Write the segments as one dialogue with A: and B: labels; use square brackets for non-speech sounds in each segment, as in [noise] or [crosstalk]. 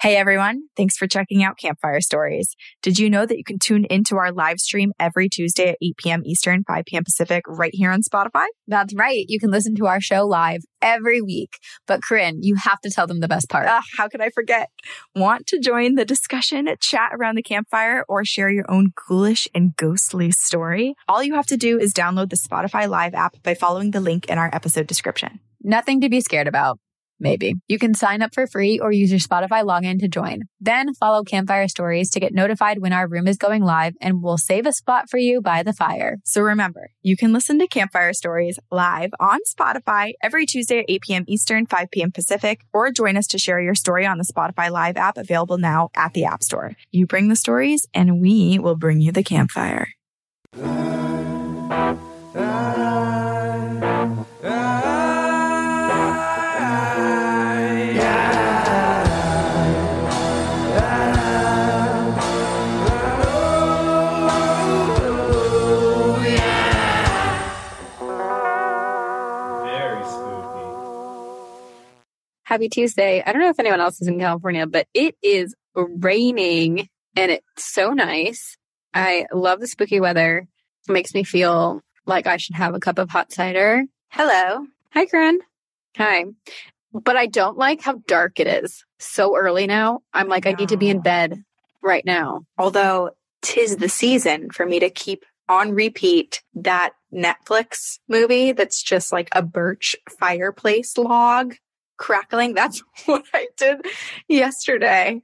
A: Hey everyone, thanks for checking out Campfire Stories. Did you know that you can tune into our live stream every Tuesday at 8 p.m. Eastern, 5 p.m. Pacific, right here on Spotify?
B: That's right. You can listen to our show live every week. But Corinne, you have to tell them the best part.
A: Uh, how could I forget? Want to join the discussion, chat around the campfire, or share your own ghoulish and ghostly story? All you have to do is download the Spotify Live app by following the link in our episode description.
B: Nothing to be scared about. Maybe. You can sign up for free or use your Spotify login to join. Then follow Campfire Stories to get notified when our room is going live and we'll save a spot for you by the fire.
A: So remember, you can listen to Campfire Stories live on Spotify every Tuesday at 8 p.m. Eastern, 5 p.m. Pacific, or join us to share your story on the Spotify Live app available now at the App Store. You bring the stories and we will bring you the campfire.
B: Happy Tuesday. I don't know if anyone else is in California, but it is raining and it's so nice. I love the spooky weather. It makes me feel like I should have a cup of hot cider.
A: Hello.
B: Hi, Corinne. Hi. But I don't like how dark it is so early now. I'm like, I need to be in bed right now.
A: Although tis the season for me to keep on repeat that Netflix movie that's just like a birch fireplace log crackling. That's [laughs] what I did yesterday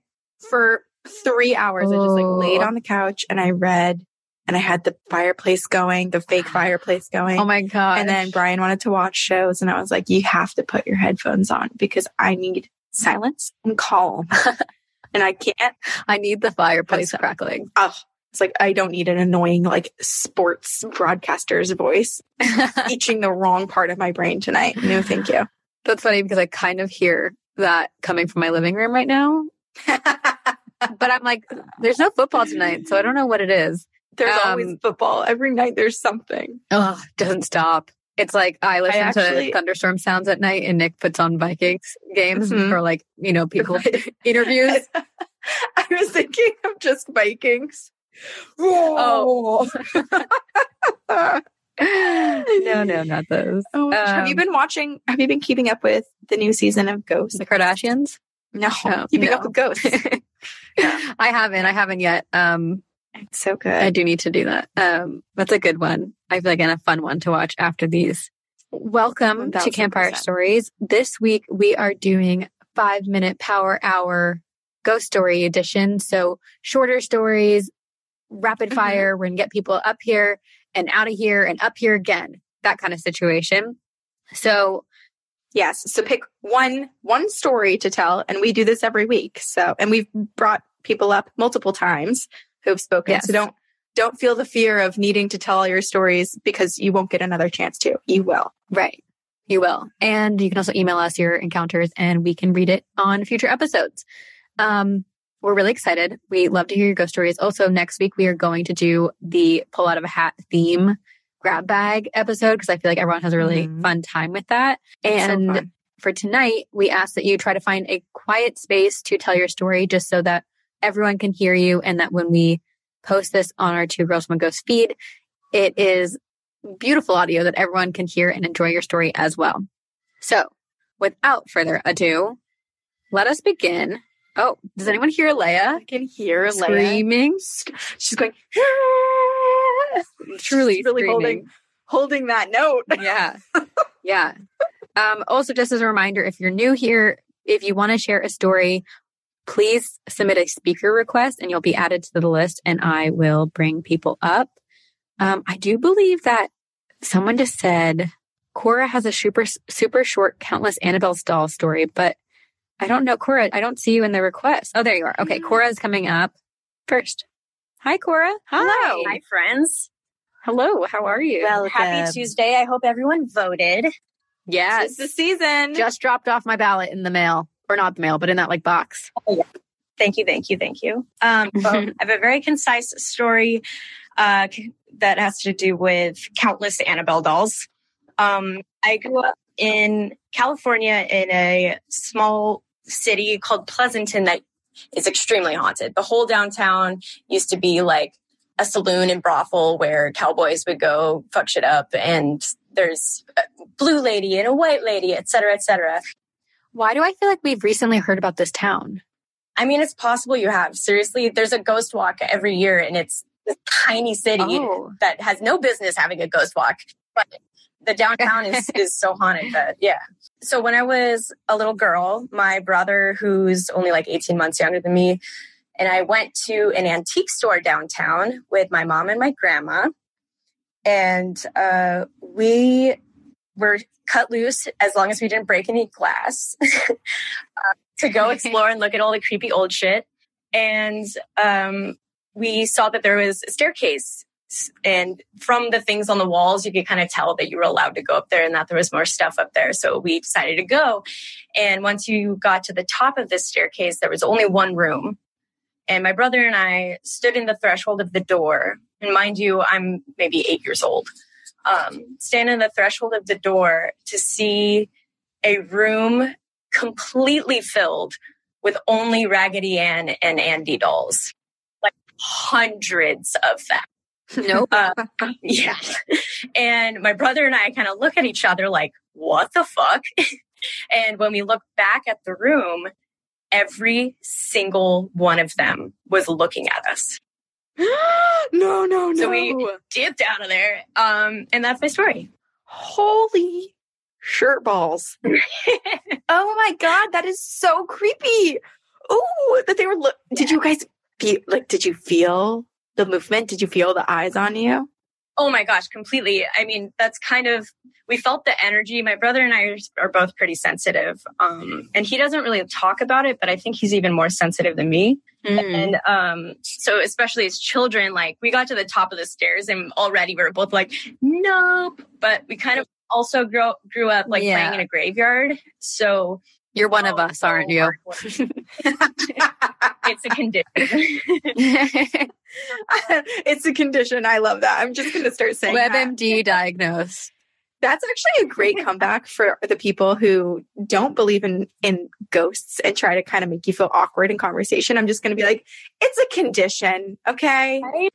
A: for three hours. I just like laid
B: Oh.
A: on the couch and I read and I had the fireplace going, the fake [gasps] fireplace going.
B: Oh my God.
A: And then Brian wanted to watch shows, and I was like, you have to put your headphones on because I need silence and calm. [laughs] and I can't.
B: I need the fireplace
A: That's-
B: crackling.
A: Oh, it's like, I don't need an annoying, like, sports broadcaster's voice [laughs] teaching the wrong part of my brain tonight. No, thank you.
B: That's funny because I kind of hear that coming from my living room right now. [laughs] But I'm like, there's no football tonight, so I don't know what it is.
A: There's
B: Um,
A: always football. Every night there's something.
B: Ugh, doesn't stop. It's like I listen
A: actually-
B: to thunderstorm sounds at night, and Nick puts on Vikings games
A: Mhm.
B: for like you know people [laughs] interviews. [laughs]
A: I was thinking of just Vikings.
B: Oh. No, no, not those.
A: Oh, gosh. have you
B: Um,
A: been watching? Have you been keeping up with the new season of Ghost?
B: The Kardashians.
A: No,
B: Oh,
A: keeping
B: no.
A: up with Ghosts. [laughs]
B: I haven't. I haven't yet. Um,
A: It's so good.
B: I do need to do that. Um, that's a good one. I feel like and a fun one to watch after these. Welcome to Campfire Stories. This week we are doing five minute power hour ghost story edition. So shorter stories, rapid
A: Mhm.
B: fire. We're gonna get people up here and out of here and up here again. That kind of situation. So
A: Yes. So pick one one story to tell, and we do this every week. So, and we've brought people up multiple times who have spoken.
B: Yes.
A: So don't don't feel the fear of needing to tell all your stories because you won't get another chance to. You will.
B: Right. You will. And you can also email us your encounters and we can read it on future episodes. Um, we're really excited. We love to hear your ghost stories. Also, next week we are going to do the pull out of a hat theme grab bag episode because I feel like everyone has a really
A: Mhm.
B: fun time with that.
A: It's so
B: And for tonight, we ask that you try to find a quiet space to tell your story just so that everyone can hear you and that when we post this on our Two Girls One Ghost feed, it is beautiful audio that everyone can hear and enjoy your story as well. So, without further ado, let us begin. Oh, does anyone hear Leia
A: I can hear Leia.
B: screaming?
A: She's going.
B: Truly
A: She's really
B: screaming.
A: holding holding that note. [laughs]
B: yeah. Yeah. Um, also, just as a reminder, if you're new here, if you want to share a story, please submit a speaker request and you'll be added to the list and I will bring people up. Um, I do believe that someone just said Cora has a super, super short Countless Annabelle's doll story, but I don't know. Cora, I don't see you in the request. Oh, there you are. Okay. Cora is coming up first. Hi, Cora. Hi.
C: Hi, friends.
B: Hello. How are you?
C: Well, happy Tuesday. I hope everyone voted.
B: yes.
A: It's the season.
B: just dropped off my ballot in the mail or not the mail but in that like box
C: Thank you, thank you, thank you. Um, [laughs] well, I have a very concise story uh, that has to do with countless Annabelle dolls. Um, I grew up in California in a small city called Pleasanton that is extremely haunted. The whole downtown used to be like a saloon and brothel where cowboys would go fuck shit up and there's a blue lady and a white lady, et cetera, et cetera.
B: Why do I feel like we've recently heard about this town?
C: I mean, it's possible you have. Seriously, there's a ghost walk every year and it's a tiny city
B: Oh.
C: that has no business having a ghost walk. But the downtown is, [laughs] is so haunted that, yeah. So when I was a little girl, my brother, who's only like 18 months younger than me, and I went to an antique store downtown with my mom and my grandma. And uh, we were cut loose as long as we didn't break any glass [laughs] uh, to go [laughs] explore and look at all the creepy old shit. And um, we saw that there was a staircase. And from the things on the walls, you could kind of tell that you were allowed to go up there and that there was more stuff up there. So we decided to go. And once you got to the top of this staircase, there was only one room. And my brother and I stood in the threshold of the door. And mind you, I'm maybe eight years old. Um, stand in the threshold of the door to see a room completely filled with only Raggedy Ann and Andy dolls, like hundreds of them. [laughs]
B: Nope.
C: Uh, [laughs] yeah. And my brother and I kind of look at each other like, what the fuck? [laughs] and when we look back at the room, every single one of them was looking at us.
A: no, [gasps] no, no.
C: So we- Dipped out of there. Um, and that's my story.
A: Holy shirt balls. oh my god, that is so creepy. Oh, that they were look did you guys feel like did you feel the movement? Did you feel the eyes on you?
C: Oh my gosh, completely. I mean, that's kind of we felt the energy. My brother and I are, both pretty sensitive. Um, and he doesn't really talk about it, but I think he's even more sensitive than me.
B: Mm.
C: And um, so, especially as children, like we got to the top of the stairs and already we were both like, nope. But we kind of also grew, grew up like
B: Yeah.
C: playing in a graveyard. So
B: You're one of
C: Oh,
B: us, aren't you? [laughs]
C: it's a condition. [laughs]
A: it's a condition. I love that. I'm just going to start saying that.
B: WebMD diagnosed.
A: That's actually a great comeback for the people who don't believe in in ghosts and try to kind of make you feel awkward in conversation. I'm just going to be like, it's a condition, okay?
C: Right?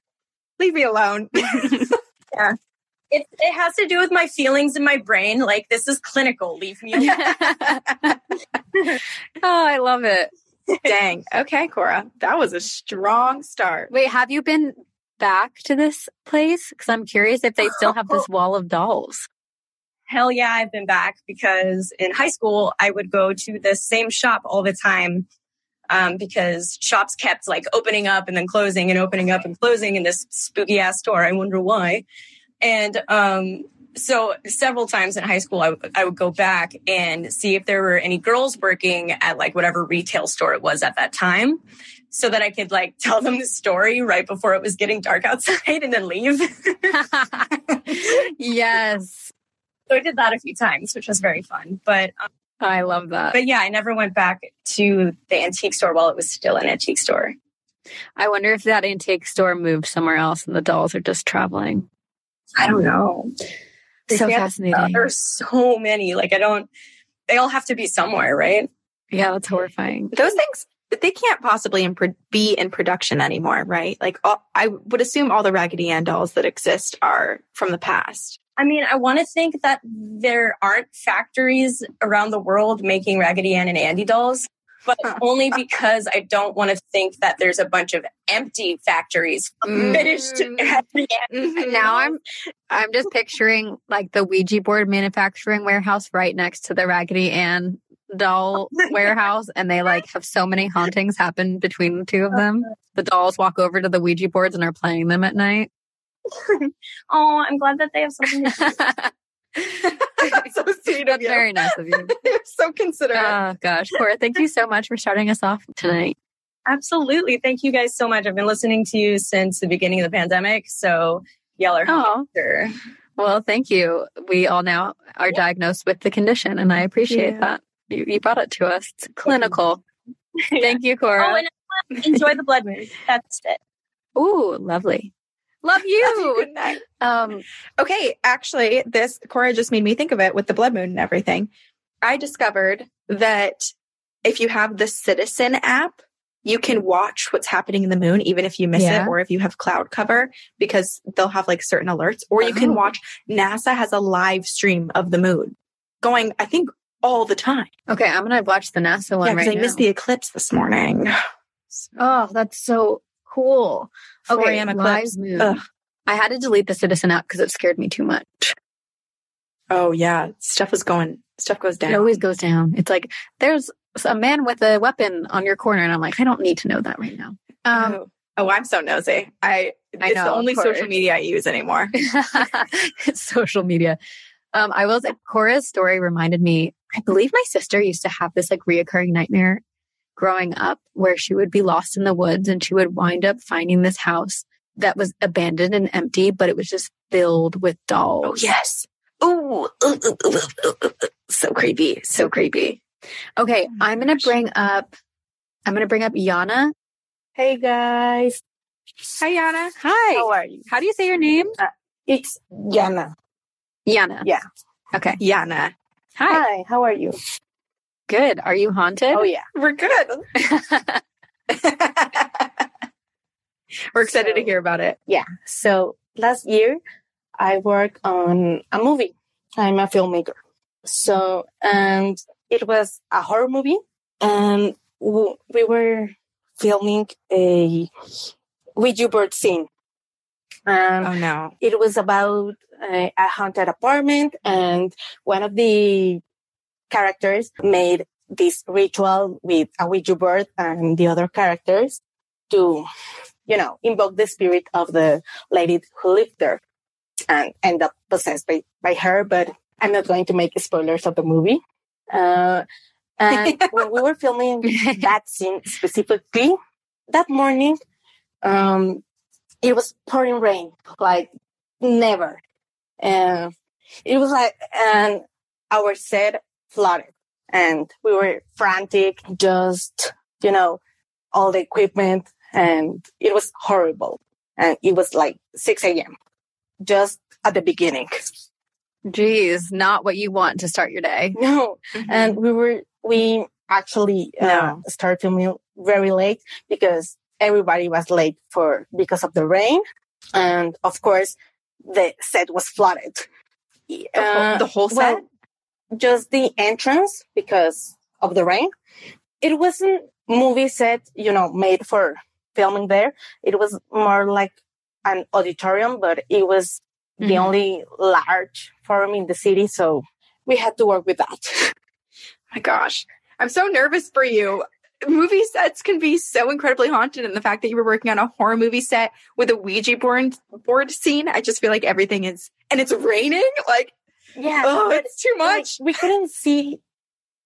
A: Leave me alone. [laughs]
C: It, it has to do with my feelings in my brain. Like, this is clinical. Leave me alone. [laughs] [laughs]
B: oh, I love it.
A: Dang. [laughs] Okay, Cora, that was a strong start.
B: Wait, have you been back to this place? Because I'm curious if they still have this [gasps] wall of dolls.
C: Hell yeah, I've been back because in high school, I would go to the same shop all the time um, because shops kept like opening up and then closing and opening up and closing in this spooky ass store. I wonder why. And um, so several times in high school, I, w- I would go back and see if there were any girls working at like whatever retail store it was at that time. So that I could like [laughs] tell them the story right before it was getting dark outside and then leave. [laughs]
B: yes.
C: so I did that a few times, which was very fun. But um,
B: I love that.
C: but yeah, I never went back to the antique store while it was still an antique store.
B: I wonder if that antique store moved somewhere else and the dolls are just traveling.
C: I don't know.
B: So
C: Yeah,
B: fascinating.
C: There's so many. Like I don't. They all have to be somewhere, right?
B: Yeah, that's horrifying.
A: Those things they can't possibly in pro- be in production anymore, right? Like all, I would assume all the Raggedy Ann dolls that exist are from the past.
C: I mean, I want to think that there aren't factories around the world making Raggedy Ann and Andy dolls, but only because I don't want to think that there's a bunch of empty factories
A: Mm.
C: finished Ann. [laughs]
B: Now I'm I'm just picturing like the Ouija board manufacturing warehouse right next to the Raggedy Ann doll [laughs] warehouse and they like have so many hauntings happen between the two of them. The dolls walk over to the Ouija boards and are playing them at night. [laughs]
C: Oh, I'm glad that they have something.
A: So [laughs] sweet of you.
B: very nice of you. [laughs]
A: You're so considerate.
B: Oh gosh. Cora, thank you so much for starting us off tonight.
C: Absolutely. Thank you guys so much. I've been listening to you since the beginning of the pandemic. So y'all are
B: Oh, well, thank you. We all now are diagnosed with the condition and I appreciate
A: Yeah.
B: that. You, you brought it to us. It's clinical. [laughs] Thank you, Cora.
C: Oh, and uh, enjoy the blood moon. That's it.
B: Ooh, lovely. Love [laughs] you.
A: Good night.
B: um,
A: Okay, actually, this Cora just made me think of it with the blood moon and everything. I discovered that if you have the Citizen app, you can watch what's happening in the moon, even if you miss
B: Yeah.
A: it or if you have cloud cover, because they'll have like certain alerts. Or you can
B: Oh.
A: watch NASA has a live stream of the moon going, I think, all the time.
B: Okay, I'm gonna watch the NASA one
A: yeah,
B: right
A: I missed the eclipse this morning. [sighs]
B: oh, that's so cool.
A: 4
B: Okay,
A: a.m. eclipse.
B: I had to delete the Citizen app because it scared me too much.
A: Oh yeah, stuff is going. Stuff goes down.
B: It always goes down. It's like there's a man with a weapon on your corner, and I'm like, I don't need to know that right now. Um,
A: oh. oh, I'm so nosy. I,
B: I
A: it's
B: know,
A: the only social media I use anymore. [laughs]
B: it's social media. Um, I will say Cora's story reminded me, I believe my sister used to have this like reoccurring nightmare growing up where she would be lost in the woods and she would wind up finding this house that was abandoned and empty, but it was just filled with dolls.
A: Oh yes. Ooh, so creepy. So creepy.
B: Okay,
A: Oh
B: I'm gonna bring up I'm gonna bring up Yana.
D: Hey guys,
A: Hi, Yana.
B: Hi.
D: how are you?
B: How do you say your name?
D: Uh, it's Yana.
B: Yana.
D: Yeah.
B: Okay.
A: Yana.
B: Hi.
D: Hi, how are you?
B: Good. Are you haunted?
D: Oh yeah.
A: We're good. [laughs] [laughs] We're excited to hear about it.
D: Yeah. So last year I worked on a movie. I'm a filmmaker. So, and it was a horror movie and we were filming a Ouija board scene. Um,
A: Oh no.
D: it was about a, a haunted apartment and one of the characters made this ritual with a Ouija board and the other characters to, you know, invoke the spirit of the lady who lived there and end up possessed by, by her. But I'm not going to make spoilers of the movie. Uh, and [laughs] when we were filming that scene specifically, that morning, um, it was pouring rain, like never. And it was like, and our set flooded and we were frantic, just, you know, all the equipment and it was horrible. And it was like 6 a.m. just at the beginning.
B: Geez, not what you want to start your day.
D: No,
A: Mm-hmm.
D: and we were we actually uh,
A: No.
D: started filming very late because everybody was late for because of the rain and of course the set was flooded
A: the, whole,
D: Uh,
A: the whole set.
D: well, just the entrance because of the rain it wasn't movie set you know made for filming there it was more like an auditorium but it was the
B: Mhm.
D: only large forum in the city so we had to work with that [laughs]
A: my gosh. I'm so nervous for you. Movie sets can be so incredibly haunted, and the fact that you were working on a horror movie set with a Ouija board board scene, I just feel like everything is, and it's raining. Like,
D: yeah
A: oh, it's too
D: like,
A: much.
D: we couldn't see,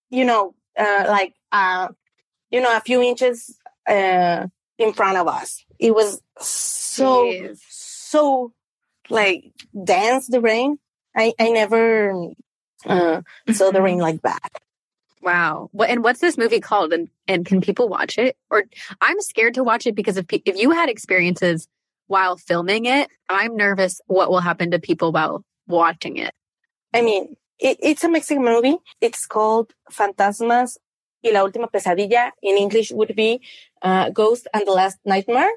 D: you know, uh, like, uh, you know, a few inches, uh, in front of us. It was so,
B: Jeez.
D: so like dense, the rain. I, I never, uh, saw the rain like that.
B: Wow. What and what's this movie called? And and can people watch it? Or I'm scared to watch it because if if you had experiences while filming it, I'm nervous what will happen to people while watching it.
D: I mean, it, it's a Mexican movie. It's called Fantasmas y la última pesadilla. In English would be, uh, Ghost and the Last Nightmare.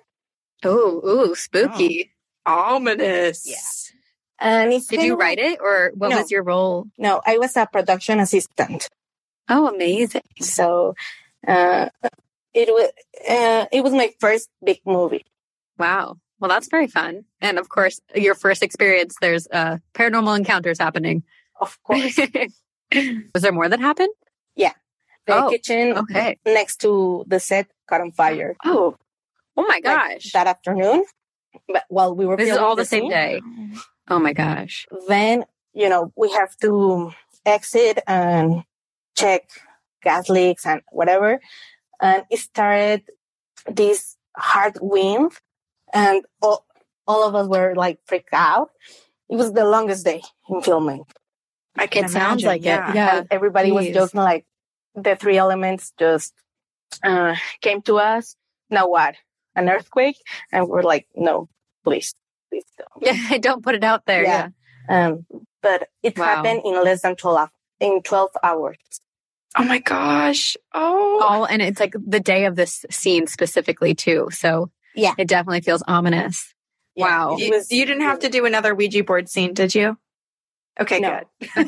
B: Oh, ooh, spooky.
A: Ominous.
D: Yeah. And it's
B: Did you
D: of
B: write it or what
D: No.
B: was your role?
D: No, I was a production assistant.
B: Oh, amazing.
D: So uh, it was uh, it was my first big movie.
B: Wow. Well, that's very fun. And of course, your first experience, there's uh, paranormal encounters happening.
D: Of course, [laughs]
B: Was there more that happened? Yeah.
D: The
B: Oh,
D: kitchen
B: Okay.
D: next to the set caught on fire
B: Oh, oh my
D: like,
B: gosh.
D: that afternoon. But while we were
B: this is all the same
D: scene,
B: day. Oh my gosh.
D: Then you know we have to exit and check gas leaks and whatever. And it started this hard wind, and all, all of us were like freaked out. It was the longest day in filming.
A: I can
B: It sounds
A: imagine,
B: like it.
A: yeah.
B: Yeah.
D: and everybody was
B: Jeez.
D: joking like the three elements just uh, came to us. Now what? An earthquake? And we're like, no, please, please don't. [laughs]
B: Yeah, don't put it out there. Yeah.
D: Yeah. Um, but it
B: Wow.
D: happened in less than 12, in 12 hours.
A: Oh my gosh. Oh.
B: All and it's like the day of this scene specifically too. So
E: Yeah.
B: it definitely feels ominous.
E: Yeah,
B: Wow.
E: it
A: You,
E: was-
A: you didn't have to do another Ouija board scene, did you? Okay,
E: No.
A: good. [laughs] [laughs]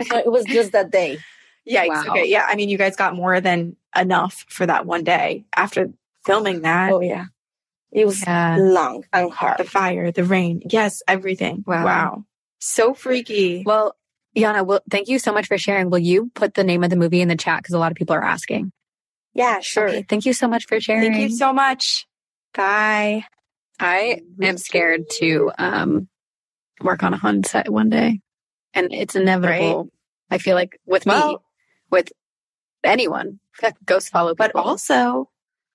E: it was just that day.
A: Yeah.
B: Wow.
A: Okay. Yeah. I mean, you guys got more than enough for that one day after filming that.
E: Oh yeah, it was
B: Yeah.
E: long and hard.
A: The fire, the rain. Yes, everything.
B: Wow.
A: Wow. So freaky.
B: Well, Yana, well, thank you so much for sharing. Will you put the name of the movie in the chat? Because a lot of people are asking.
E: Yeah, sure.
B: Okay, thank you so much for sharing.
A: Thank you so much. Bye.
B: I am scared to um, work on a Hun set one day, and it's inevitable. I feel like with me, with anyone, I feel like ghosts follow.
A: But also,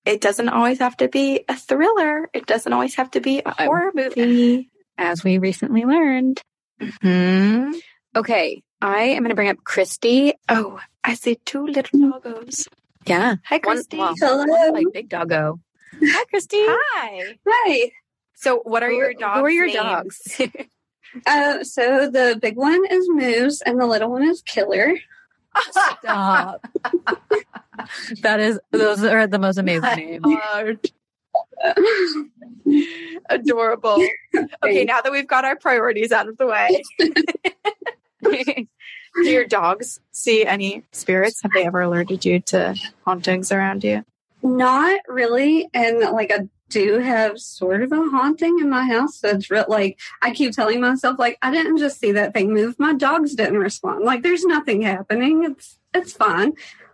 A: it doesn't always have to be a thriller. It doesn't always have to be a
B: I-
A: horror movie.
B: as we recently learned.
A: Hmm.
B: Okay, I am going to bring up Christy.
A: Oh, I see two little doggos.
B: Yeah,
A: Hi,
B: one,
A: Christy.
B: well,
F: Hello.
B: one's like big doggo. Hi, Christy.
A: Hi.
F: Hi.
A: So, what are your dogs?
B: Who are your
A: names?
B: dogs? [laughs]
F: Uh, so the big one is Moose and the little one is Killer.
B: Stop. [laughs] that is, those are the most amazing names. [laughs]
A: Adorable. Okay, now that we've got our priorities out of the way, do your dogs see any spirits? Have they ever alerted you to hauntings around you?
F: Not really, and like I do have sort of a haunting in my house. So it's real. Like I keep telling myself, like I didn't just see that thing move. My dogs didn't respond. Like there's nothing happening. It's it's fine.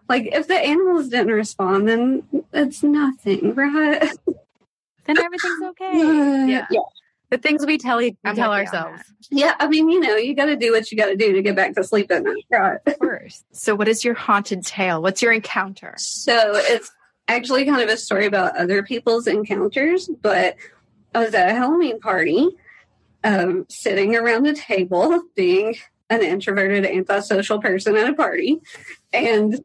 F: Like if the animals didn't respond, then it's nothing, [laughs] right?
B: then everything's okay.
F: yeah.
B: yeah The things we tell, we
A: I'm
B: tell
A: with you on
B: ourselves.
F: Yeah, I mean, you know, you got to do what you got to do to get back to sleep at night, right?
B: Of course.
A: So, what is your haunted tale? What's your encounter?
F: So it's actually kind of a story about other people's encounters, but I was at a Halloween party, um, sitting around a table, being an introverted, antisocial person at a party. And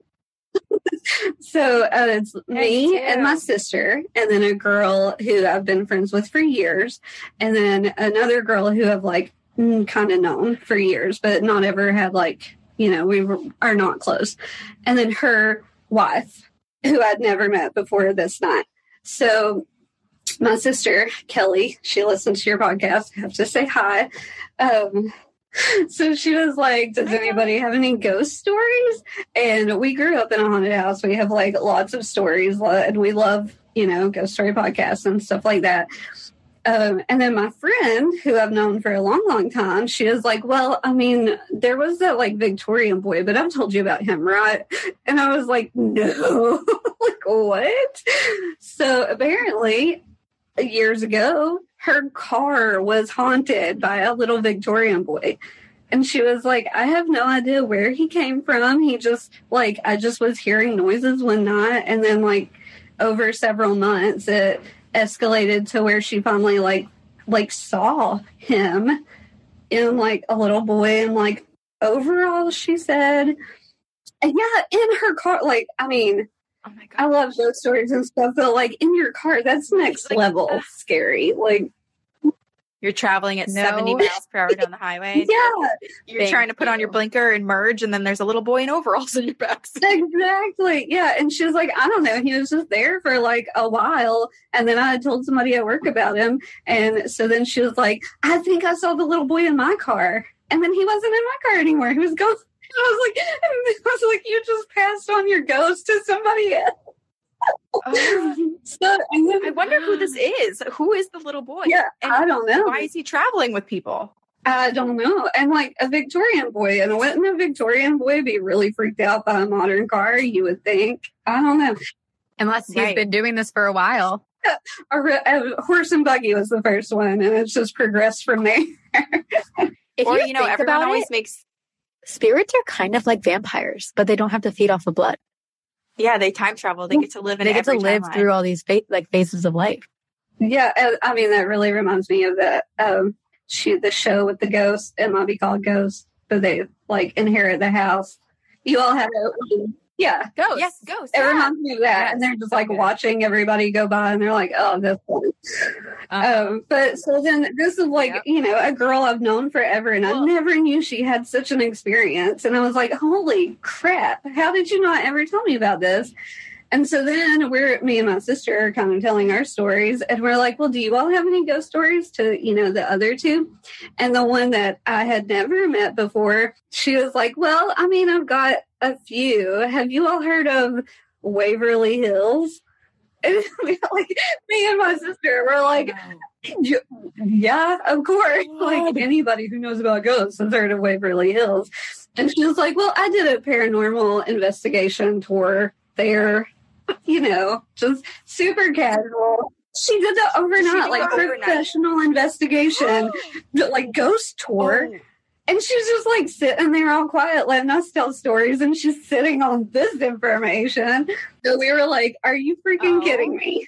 F: [laughs] so uh, it's me and my sister, and then a girl who I've been friends with for years, and then another girl who I've like kind of known for years, but not ever had like, you know, we were, are not close. And then her wife, who I'd never met before this night. So my sister, Kelly, she listens to your podcast. I have to say hi. Um, so she was like, Does anybody have any ghost stories? And we grew up in a haunted house. We have like lots of stories and we love, you know, ghost story podcasts and stuff like that. Um, and then my friend, who I've known for a long, long time, she was like, Well, I mean, there was that like Victorian boy, but I've told you about him, right? And I was like, No, [laughs] like what? So apparently, years ago, her car was haunted by a little Victorian boy. And she was like, I have no idea where he came from. He just, like, I just was hearing noises one night. And then, like, over several months, it escalated to where she finally, like, like saw him in like a little boy and like overall she said and yeah in her car like i mean
A: Oh my
F: I love those stories and stuff, but like in your car, that's next
A: Like,
F: level
A: uh,
F: scary. Like,
A: You're traveling at
B: No.
A: 70 miles per hour down the highway. [laughs]
F: yeah,
A: You're
B: Thank
A: trying to put on your blinker and merge, and then there's a little boy in overalls in your back.
F: exactly. Yeah. And she was like, I don't know. He was just there for like a while. And then I told somebody at work about him. And so then she was like, I think I saw the little boy in my car. And then he wasn't in my car anymore. He was gone. [laughs] I was like, [laughs] I was like, you just passed on your ghost to somebody else. [laughs] [laughs] So, and then,
A: I wonder who this is. Who is the little boy?
F: Yeah,
A: And
F: I don't know.
A: Why is he traveling with people?
F: I don't know. And like a Victorian boy, and wouldn't a Victorian boy be really freaked out by a modern car? You would think. I don't know.
B: Unless he's
A: Right.
B: been doing this for a while. [laughs]
F: A, a horse and buggy was the first one, and it's just progressed from there.
B: If
A: or,
B: you,
A: you know, everyone always
B: it,
A: makes,
B: spirits are kind of like vampires, but they don't have to feed off of blood.
A: Yeah, they time travel. They get to live in
B: They get to live
A: timeline.
B: through all these fa- like phases of life.
F: Yeah, I mean that really reminds me of the um, shoot the show with the ghost. It might be called Ghost, but they like inherit the house. You all have a Yeah.
B: Ghosts.
A: Yes, ghosts.
F: It
A: yeah.
F: reminds me of that.
B: Yes,
F: and they're just
B: so
F: like
B: good.
F: watching everybody go by and they're like, oh, this one.
B: Uh,
F: Um, but so then this is like,
B: Yep.
F: you know, a girl I've known forever and I never knew she had such an experience. And I was like, holy crap, how did you not ever tell me about this? And so then we're, me and my sister are kind of telling our stories and we're like, well, do you all have any ghost stories to, you know, the other two? And the one that I had never met before, she was like, well, I mean, I've got a few. Have you all heard of Waverly Hills? And [laughs] like, me and my sister were like, yeah, of course. Like anybody who knows about ghosts has heard of Waverly Hills. And she was like, well, I did a paranormal investigation tour there, [laughs] you know, just super casual. She did the overnight,
A: did
F: like
A: overnight.
F: professional investigation, [gasps] like ghost tour.
A: Oh.
F: And she's just like sitting there all quiet, letting us tell stories, and she's sitting on this information. So we were like, Are you freaking
B: Oh.
F: kidding me?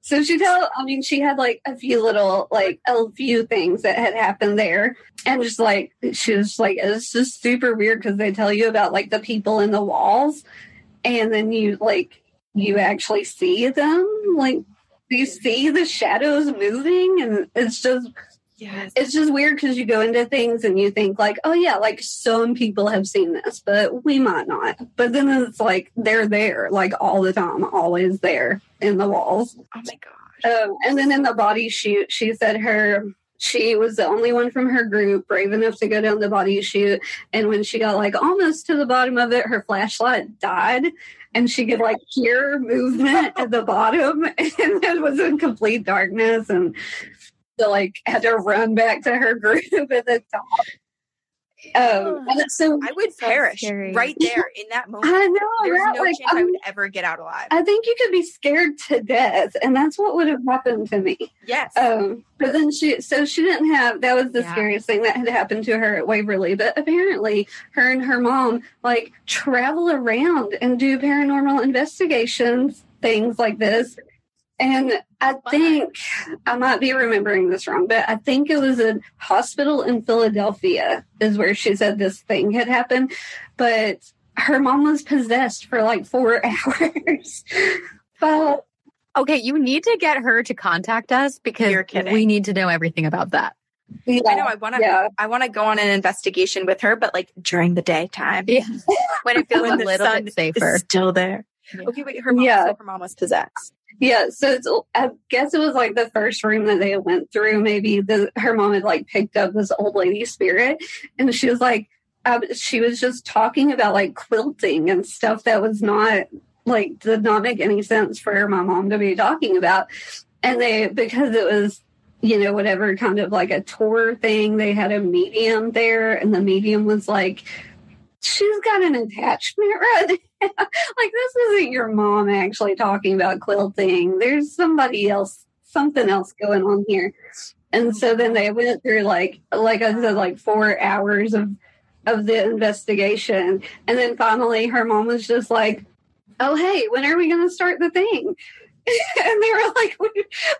F: So she tell I mean, she had like a few little like a few things that had happened there. And just like she was like, it's just super weird because they tell you about like the people in the walls and then you like you actually see them. Like you see the shadows moving and it's just
A: Yes.
F: it's just weird because you go into things and you think like, oh yeah, like some people have seen this, but we might not. But then it's like they're there, like all the time, always there in the walls.
A: Oh my gosh.
F: Um, and then in the body chute, she said her she was the only one from her group brave enough to go down the body chute. And when she got like almost to the bottom of it, her flashlight died. And she could like hear movement at the bottom, [laughs] and it was in complete darkness. And so like [laughs] had to run back to her group at the top. Um, so
A: I would
B: So
A: perish
B: scary.
A: right [laughs] there in that moment.
F: I know
A: There's
F: that,
A: no
F: like,
A: chance I
F: I'm-
A: would ever get out alive.
F: I think you could be scared to death, and that's what would have happened to me.
A: yes.
F: Um, but then she, so she didn't have, that was the
B: Yeah.
F: scariest thing that had happened to her at Waverly. But apparently, her and her mom like travel around and do paranormal investigations, things like this. And I think, I might be remembering this wrong, but I think it was a hospital in Philadelphia, is where she said this thing had happened. But her mom was possessed for like four [laughs] hours. but
B: okay, you need to get her to contact us because
A: You're kidding.
B: we need to know everything about that.
F: yeah,
A: I know I want to
F: yeah.
A: I want to go on an investigation with her but like during the daytime.
B: Yeah. [laughs] when it feels
A: When
B: a
A: the
B: little
A: sun
B: bit safer.
A: It's still there.
B: Yeah.
A: Okay, wait, her mom
F: Yeah.
A: so her mom was possessed.
F: Yeah, so it's, I guess it was like the first room that they went through. Maybe the her mom had like picked up this old lady spirit, and she was like, uh, she was just talking about like quilting and stuff that was not like did not make any sense for my mom to be talking about. And they because it was you know whatever kind of like a tour thing, they had a medium there, and the medium was like. She's got an attachment right [laughs] now. like this isn't your mom actually talking about quilting. There's somebody else, something else going on here. And so then they went through like, like I said, like four hours of of the investigation, and then finally her mom was just like, "Oh hey, when are we going to start the thing?" [laughs] and they were like, we,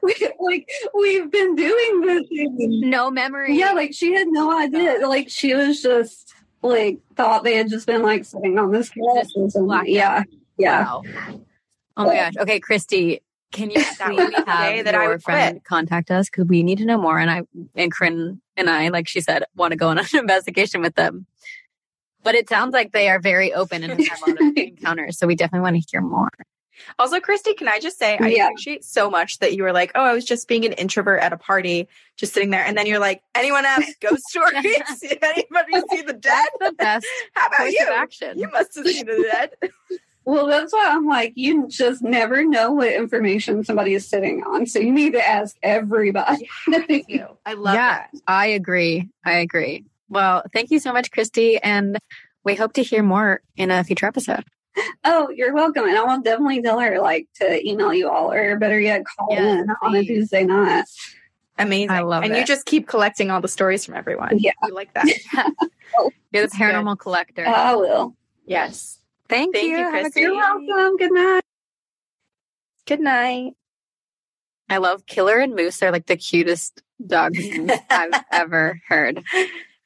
F: we, "Like we've been doing this."
B: No memory.
F: Yeah, like she had no idea. Like she was just like thought they had just been like sitting on this couch or something. Yeah, yeah.
B: Wow. Oh my gosh. Okay, Christy, can you [laughs]
A: That
B: please
A: would be
B: have
A: that
B: your friend contact us because we need to know more. And I and Corinne and I, like she said, want to go on an [laughs] investigation with them. But it sounds like they are very open and have a lot of [laughs] encounters. So we definitely want to hear more.
A: Also, Christy, can I just say I
F: Yeah.
A: appreciate so much that you were like, "Oh, I was just being an introvert at a party, just sitting there," and then you're like, "Anyone have [laughs] ghost stories? [laughs] [laughs] Anybody see the dead?
B: The best
A: How about you?
B: action.
A: You must have seen the dead."
F: Well, that's why I'm like, you just never know what information somebody is sitting on. So you need to ask everybody. Thank you.
A: I love
B: yeah,
A: that.
B: I agree. I agree. Well, thank you so much, Christy. And we hope to hear more in a future episode. [laughs]
F: oh, you're welcome. And I will definitely tell her like to email you all or better yet, call
B: Yes,
F: in on a. Tuesday night.
A: Amazing.
B: I love
A: and
B: it.
A: you just keep collecting all the stories from everyone.
F: Yeah.
A: I like that. [laughs]
B: You're the
A: That's good.
B: paranormal collector.
F: I will.
A: yes.
B: thank,
A: thank
B: you.
A: you, Christy.
F: You're welcome. Good night.
A: Good night.
B: I love Killer and Moose are like the cutest dogs [laughs] I've ever heard.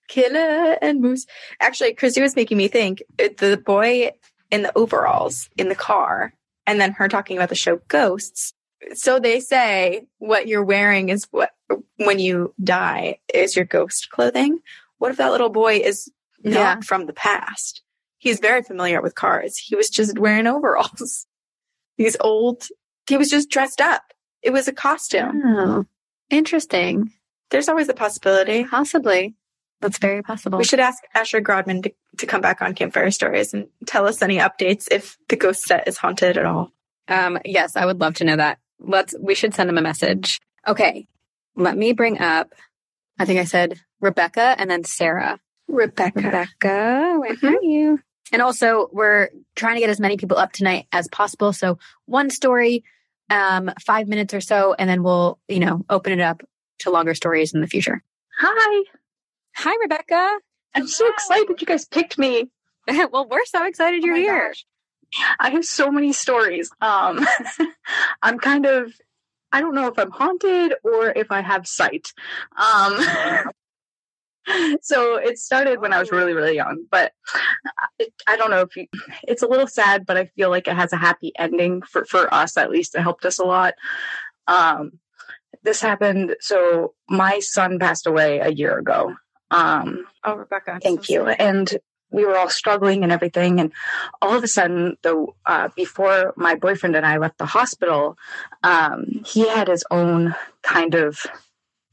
A: Killer and Moose. Actually, Christy was making me think uh, the boy in the overalls in the car and then her talking about the show Ghosts. So they say what you're wearing is what when you die is your ghost clothing. What if that little boy is not
B: Yeah.
A: from the past? He's very familiar with cars. He was just wearing [laughs] overalls. These old, he was just dressed up. It was a costume.
B: Oh, interesting.
A: There's always a possibility.
B: Possibly. That's very possible.
A: We should ask Asher Grodman to, to come back on Campfire Stories and tell us any updates if the ghost set is haunted at all.
B: Um, yes, I would love to know that. Let's, we should send him a message. Okay. Let me bring up, I think I said Rebecca and then Sarah.
A: Rebecca.
B: Rebecca, where are you? And also, we're trying to get as many people up tonight as possible. So, one story, um, five minutes or so, and then we'll, you know, open it up to longer stories in the future.
G: Hi.
B: Hi, Rebecca.
G: I'm so excited you guys picked me. [laughs]
B: well, we're so excited you're
G: Oh
B: here.
G: gosh. I have so many stories. Um, [laughs] I'm kind of, I don't know if I'm haunted or if I have sight. Um, [laughs] so it started when I was really, really young, but I, I don't know if you, it's a little sad, but I feel like it has a happy ending for, for us, at least it helped us a lot. Um, this happened. So my son passed away a year ago. Um,
A: Oh, Rebecca. I'm
G: Thank
A: so
G: you.
A: sorry.
G: And we were all struggling and everything. And all of a sudden, though, uh, before my boyfriend and I left the hospital, um, he had his own kind of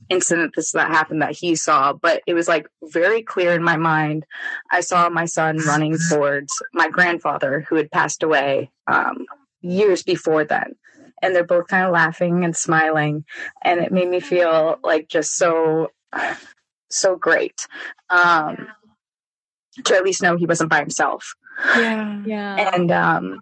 G: incident this that happened that he saw but it was like very clear in my mind i saw my son running towards my grandfather who had passed away um, years before then and they're both kind of laughing and smiling and it made me feel like just so so great um, to at least know he wasn't by himself
A: Yeah.
B: Yeah.
G: and um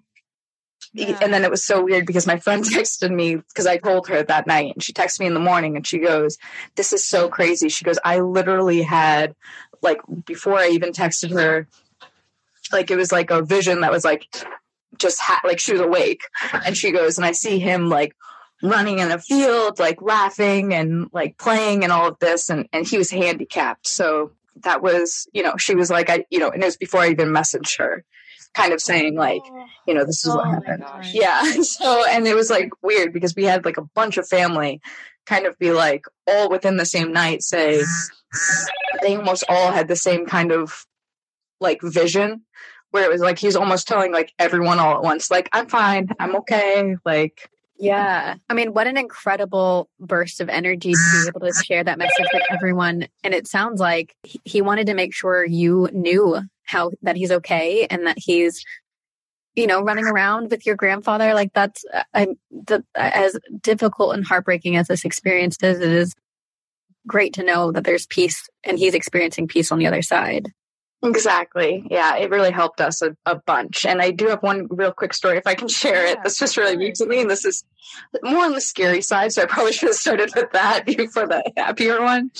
G: and then it was so weird because my friend [laughs] texted me because I told her that night and she texted me in the morning and she goes, This is so crazy. She goes, I literally had like before I even texted her, like it was like a vision that was like just ha- like she was awake. And she goes, and I see him like running in a field, like laughing and like playing and all of this, and and he was handicapped. So that was, you know, she was like, I, you know, and it was before I even messaged her, kind of saying like, oh. you know, this is what
B: Oh my
G: happened. Yeah. [laughs] So, and it was like weird because we had like a bunch of family kind of be like all within the same night say they almost all had the same kind of like vision where it was like he's almost telling like everyone all at once, like, I'm fine, I'm okay. Like,
B: Yeah. I mean, what an incredible burst of energy to be able to share that message with everyone. And it sounds like he- wanted to make sure you knew how that he's okay and that he's, you know, running around with your grandfather. Like that's, uh, I'm the, as difficult and heartbreaking as this experience is, it is great to know that there's peace and he's experiencing peace on the other side.
G: Exactly. Yeah, it really helped us a, a bunch. And I do have one real quick story if I can share it.
A: Yeah,
G: This just really
A: sure.
G: recently, and this is more on the scary side, so I probably should have started with that [laughs] before the happier one.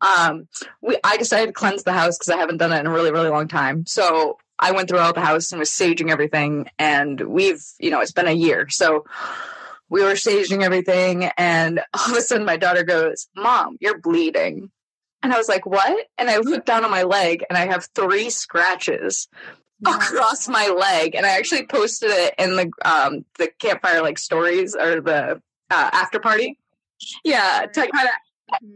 G: Um, we I decided to cleanse the house because I haven't done it in a really, really long time. So I went throughout the house and was saging everything, and we've, you know, it's been a year. So we were saging everything, and all of a sudden my daughter goes, Mom, you're bleeding. And I was like, what? And I looked down on my leg and I have three scratches across my leg. And I actually posted it in the um the campfire like stories or the uh, after party. Yeah, to kind of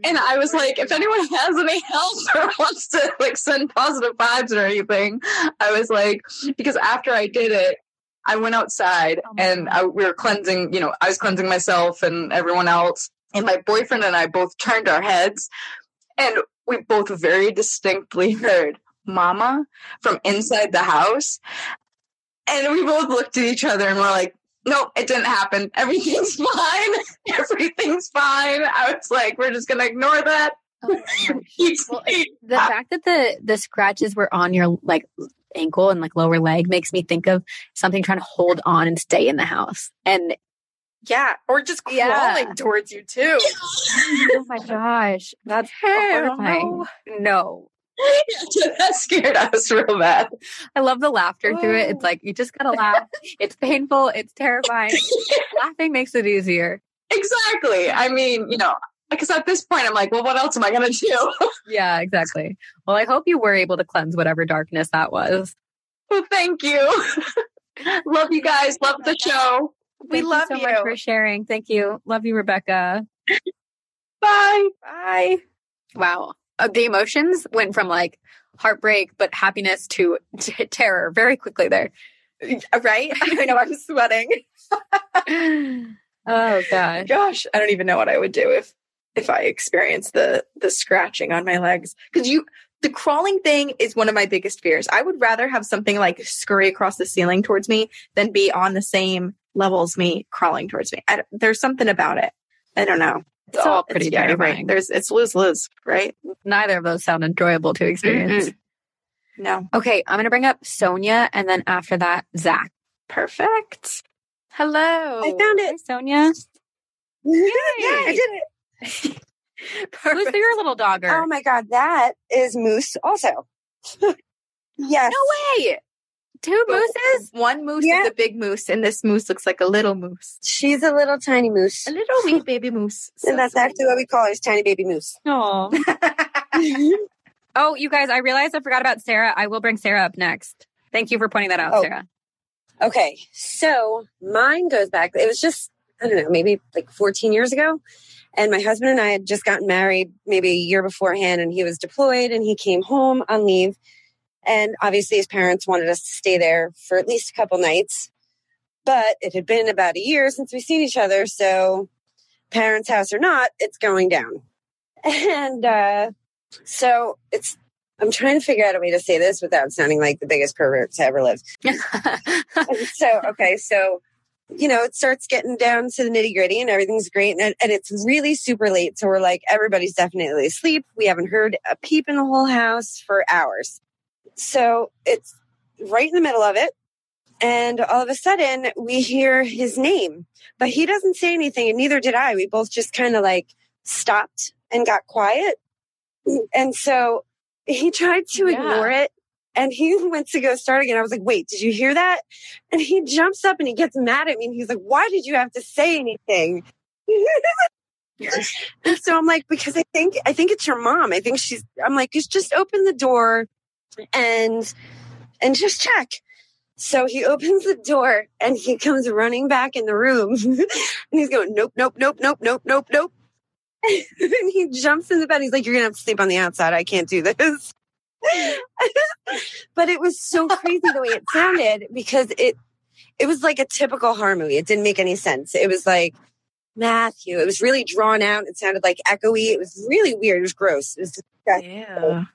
G: and I was like, if anyone has any help or [laughs] wants to like send positive vibes or anything, I was like, because after I did it, I went outside
B: Oh
G: and I, we were cleansing, you know, I was cleansing myself and everyone else. And my boyfriend and I both turned our heads and we both very distinctly [laughs] heard mama from inside the house. And we both looked at each other and we're like, nope, it didn't happen. [laughs] Everything's fine. [laughs] Everything's fine. I was like, we're just going to ignore that. Oh, Keep
B: Well, the fact that the the scratches were on your like ankle and like lower leg makes me think of something trying to hold on and stay in the house. And
A: Yeah. Or just crawling
B: Yeah.
A: towards you too. [laughs]
B: oh my gosh, that's [laughs] horrifying. No. [laughs]
G: that scared us real bad.
B: I love the laughter through it. It's oh. like you just gotta laugh. it's painful. It's terrifying. Laughing makes it easier.
G: Exactly. I mean, you know, because at this point, I'm like, well, what else am I to do?
B: Yeah, exactly. Well, I hope you were able to cleanse whatever darkness that was.
G: well, thank you. love you guys. Love the show.
A: We love
B: you so
A: you.
B: much for sharing. Thank you. Love you, Rebecca. [laughs]
G: Bye.
A: Bye.
B: Wow. Uh, the emotions went from like heartbreak, but happiness to [laughs] t- terror very quickly there.
A: Right? [laughs] I know I'm sweating.
B: oh gosh.
A: Gosh, I don't even know what I would do if if I experienced the the scratching on my legs. Because you the crawling thing is one of my biggest fears. I would rather have something like scurry across the ceiling towards me than be on the same level as me crawling towards me. I, there's something about it. I don't know.
B: It's all pretty
A: yeah, you're
B: terrifying.
A: right. There's it's lose lose, right?
B: Neither of those sound enjoyable to experience.
A: No.
B: Okay, I'm gonna bring up Sonia and then after that, Zach.
A: Perfect. Hello.
F: I found
B: Hi,
F: it.
B: Sonia. [laughs]
F: Yeah, I did it. [laughs]
B: Who's your little dogger?
E: Oh my god, that is Moose also. [laughs] yes.
B: no way. Two mooses?
A: One moose
E: Yeah.
A: is a big moose, and this moose looks like a little moose.
E: She's a little tiny moose.
A: A little wee [laughs] baby moose. So
E: And that's
A: sweet.
E: actually what we call her, is tiny baby moose.
B: Oh. [laughs] [laughs] oh, you guys, I realized I forgot about Sarah. I will bring Sarah up next. Thank you for pointing that out,
E: Oh.
B: Sarah.
E: Okay, so mine goes back. It was just, I don't know, maybe like 14 years ago. And my husband and I had just gotten married maybe a year beforehand, and he was deployed and he came home on leave. And obviously, his parents wanted us to stay there for at least a couple nights. But it had been about a year since we've seen each other. So, parents' house or not, it's going down. [laughs] And uh, so it's, I'm trying to figure out a way to say this without sounding like the biggest pervert to ever live [laughs] so okay so you know it starts getting down to the nitty gritty and everything's great and, and it's really super late so we're like everybody's definitely asleep we haven't heard a peep in the whole house for hours so it's right in the middle of it and all of a sudden we hear his name but he doesn't say anything and neither did i we both just kind of like stopped and got quiet and so he tried to
B: Yeah.
E: ignore it and he [laughs] went to go start again. I was like, wait, did you hear that? And he jumps up and he gets mad at me and he's like, why did you have to say anything? [laughs] and so I'm like, because I think, I think it's your mom. I think she's, I'm like, just, just open the door and, and just check. So he [laughs] opens the door and he comes running back in the room [laughs] and he's going, nope, nope, nope, nope, nope, nope, nope. [laughs] and he jumps in the bed. He's like, you're going to have to sleep on the outside. I can't do this. but it was so crazy the way it sounded because it it was like a typical horror movie. It didn't make any sense. It was like Matthew. It was really drawn out. It sounded like echoey. It was really weird. It was gross. It was disgusting.
A: Yeah.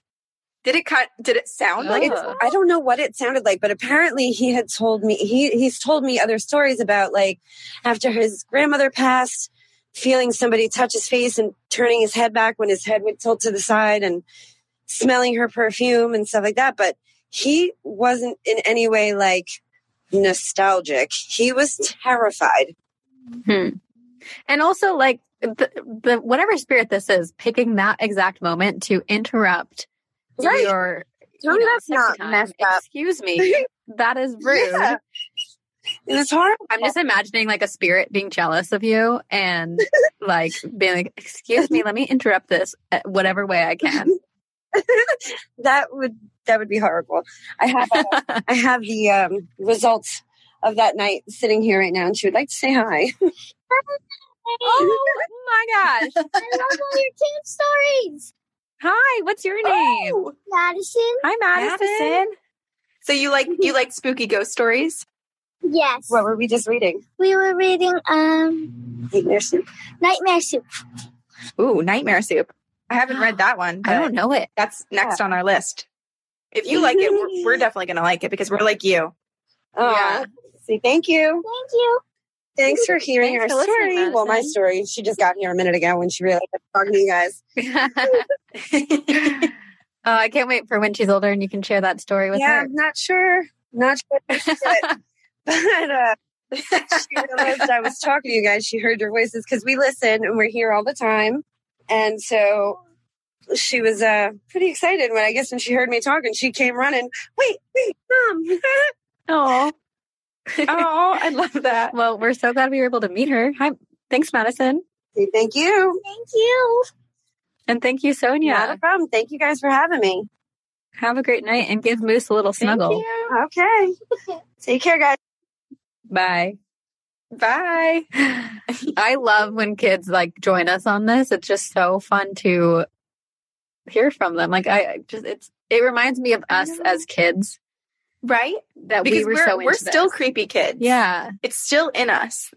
A: Did it cut? Did it sound like it's
E: I don't know what it sounded like, but apparently he had told me he he's told me other stories about like after his grandmother passed, feeling somebody touch his face and turning his head back when his head would tilt to the side and smelling her perfume and stuff like that. But he wasn't in any way like nostalgic. He was terrified.
B: Hmm. And also, like the, the whatever spirit this is, picking that exact moment to interrupt
E: Right.
B: your
E: Tell
B: you know,
E: that's not
B: time.
E: messed up.
B: Excuse me, [laughs] that is [laughs] rude.
E: Yeah. It's horrible.
B: I'm just imagining like a spirit being jealous of you and like being like, "Excuse me, let me interrupt this uh, whatever way I can." [laughs]
E: that would that would be horrible. I have uh, I have the um, results of that night sitting here right now, and she would like to say hi.
B: oh my gosh!
H: I love all your cute stories.
B: Hi, what's your name?
A: Oh,
H: Madison?
B: Hi, Madison.
A: Madison. So you like you like spooky ghost stories?
H: Yes.
E: What were we just reading?
H: we were reading um
E: Nightmare Soup.
H: Nightmare Soup.
A: Ooh, Nightmare Soup. I haven't read [gasps] that one.
B: I don't know it.
A: That's next on our list. If you like it, we're, we're [laughs] definitely going to like it because we're like you.
E: Oh,
B: Yeah.
E: see, thank you.
H: Thank you.
E: Thanks for hearing
B: Thanks
E: our
B: for
E: story. Well, my story. She just got here a minute ago when she realized I was talking to you guys. [laughs] [laughs]
B: oh, I can't wait for when she's older and you can share that story with
E: yeah,
B: her.
E: I'm not sure. Not sure. if she did. [laughs] but uh, she realized I was talking to you guys. She heard your voices because we listen and we're here all the time. And so she was uh, pretty excited when I guess when she heard me talking, she came running. Wait, wait, mom.
B: Oh,
A: oh, I love that. [laughs]
B: well, we're so glad we were able to meet her. Hi, thanks, Madison,
E: Say Thank you.
H: Thank you.
B: and thank you, Sonia.
E: Not a problem. Thank you guys for having me.
B: Have a great night and give Moose a little
A: Thank
B: snuggle.
A: you.
E: Okay. [laughs] Take care, guys.
B: Bye.
A: Bye. [laughs]
B: I love when kids like join us on this. It's just so fun to hear from them. Like I I just it's it reminds me of us as kids
A: Right?
B: that
A: Because
B: we were
A: we are
B: so
A: we're
B: into
A: still
B: this.
A: creepy kids.
B: yeah.
A: It's still in us.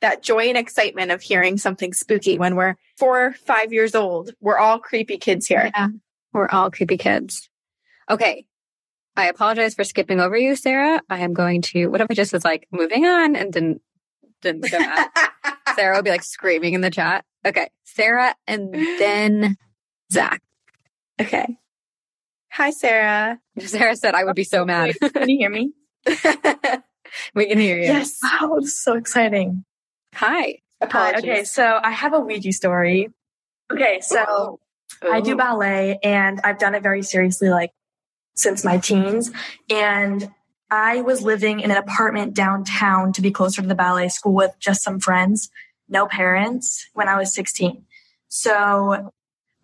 A: That joy and excitement of hearing something spooky when we're four, five years old. We're all creepy kids here.
B: Yeah. We're all creepy kids. Okay. I apologize for skipping over you, Sarah. I am going to what if I just was like moving on and didn't didn't go that. [laughs] Sarah will be like screaming in the chat. Okay. Sarah and [gasps] then Zach.
A: okay. Hi, Sarah. [laughs]
B: Sarah said I would be so mad. [laughs]
I: Can you hear me? [laughs]
B: we can hear you.
A: yes.
I: Wow, this is so exciting.
B: Hi.
I: Uh,
A: Hi,
I: okay, so I have a Ouija story. Okay, so oh. I do oh. ballet and I've done it very seriously, like since my teens. And I was living in an apartment downtown to be closer to the ballet school with just some friends, no parents when I was 16. So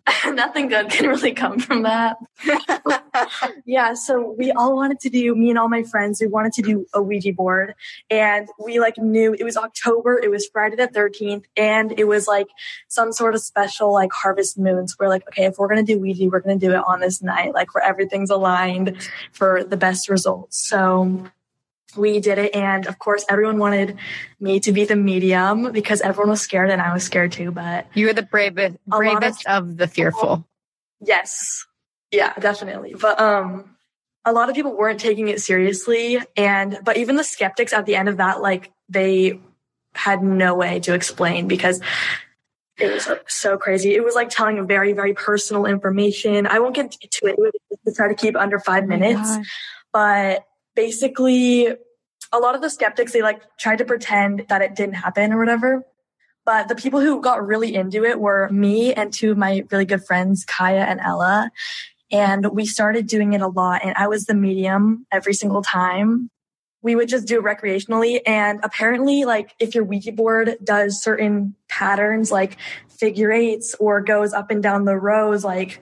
I: [laughs] nothing good can really come from that. [laughs] yeah, so we all wanted to do, me and all my friends, we wanted to do a Ouija board. And we like knew it was October, it was Friday the 13th, and it was like some sort of special like harvest moons. We're like, okay, if we're gonna do Ouija, we're gonna do it on this night, like where everything's aligned for the best results. So we did it, and of course, everyone wanted me to be the medium because everyone was scared, and I was scared too. But
B: You were the bravest
I: lot of-
B: bravest of the fearful.
I: Yes. Yeah, definitely. But um a lot of people weren't taking it seriously and but even the skeptics at the end of that like they had no way to explain because it was so crazy. It was like telling very very personal information. I won't get into it. To try to keep under 5 minutes but basically a lot of the skeptics they like tried to pretend that it didn't happen or whatever. But the people who got really into it were me and two of my really good friends kaya and ella. And we started doing it a lot and i was the medium every single time. We would just do it recreationally and apparently like if your ouija board does certain patterns like figure eights or goes up and down the rows like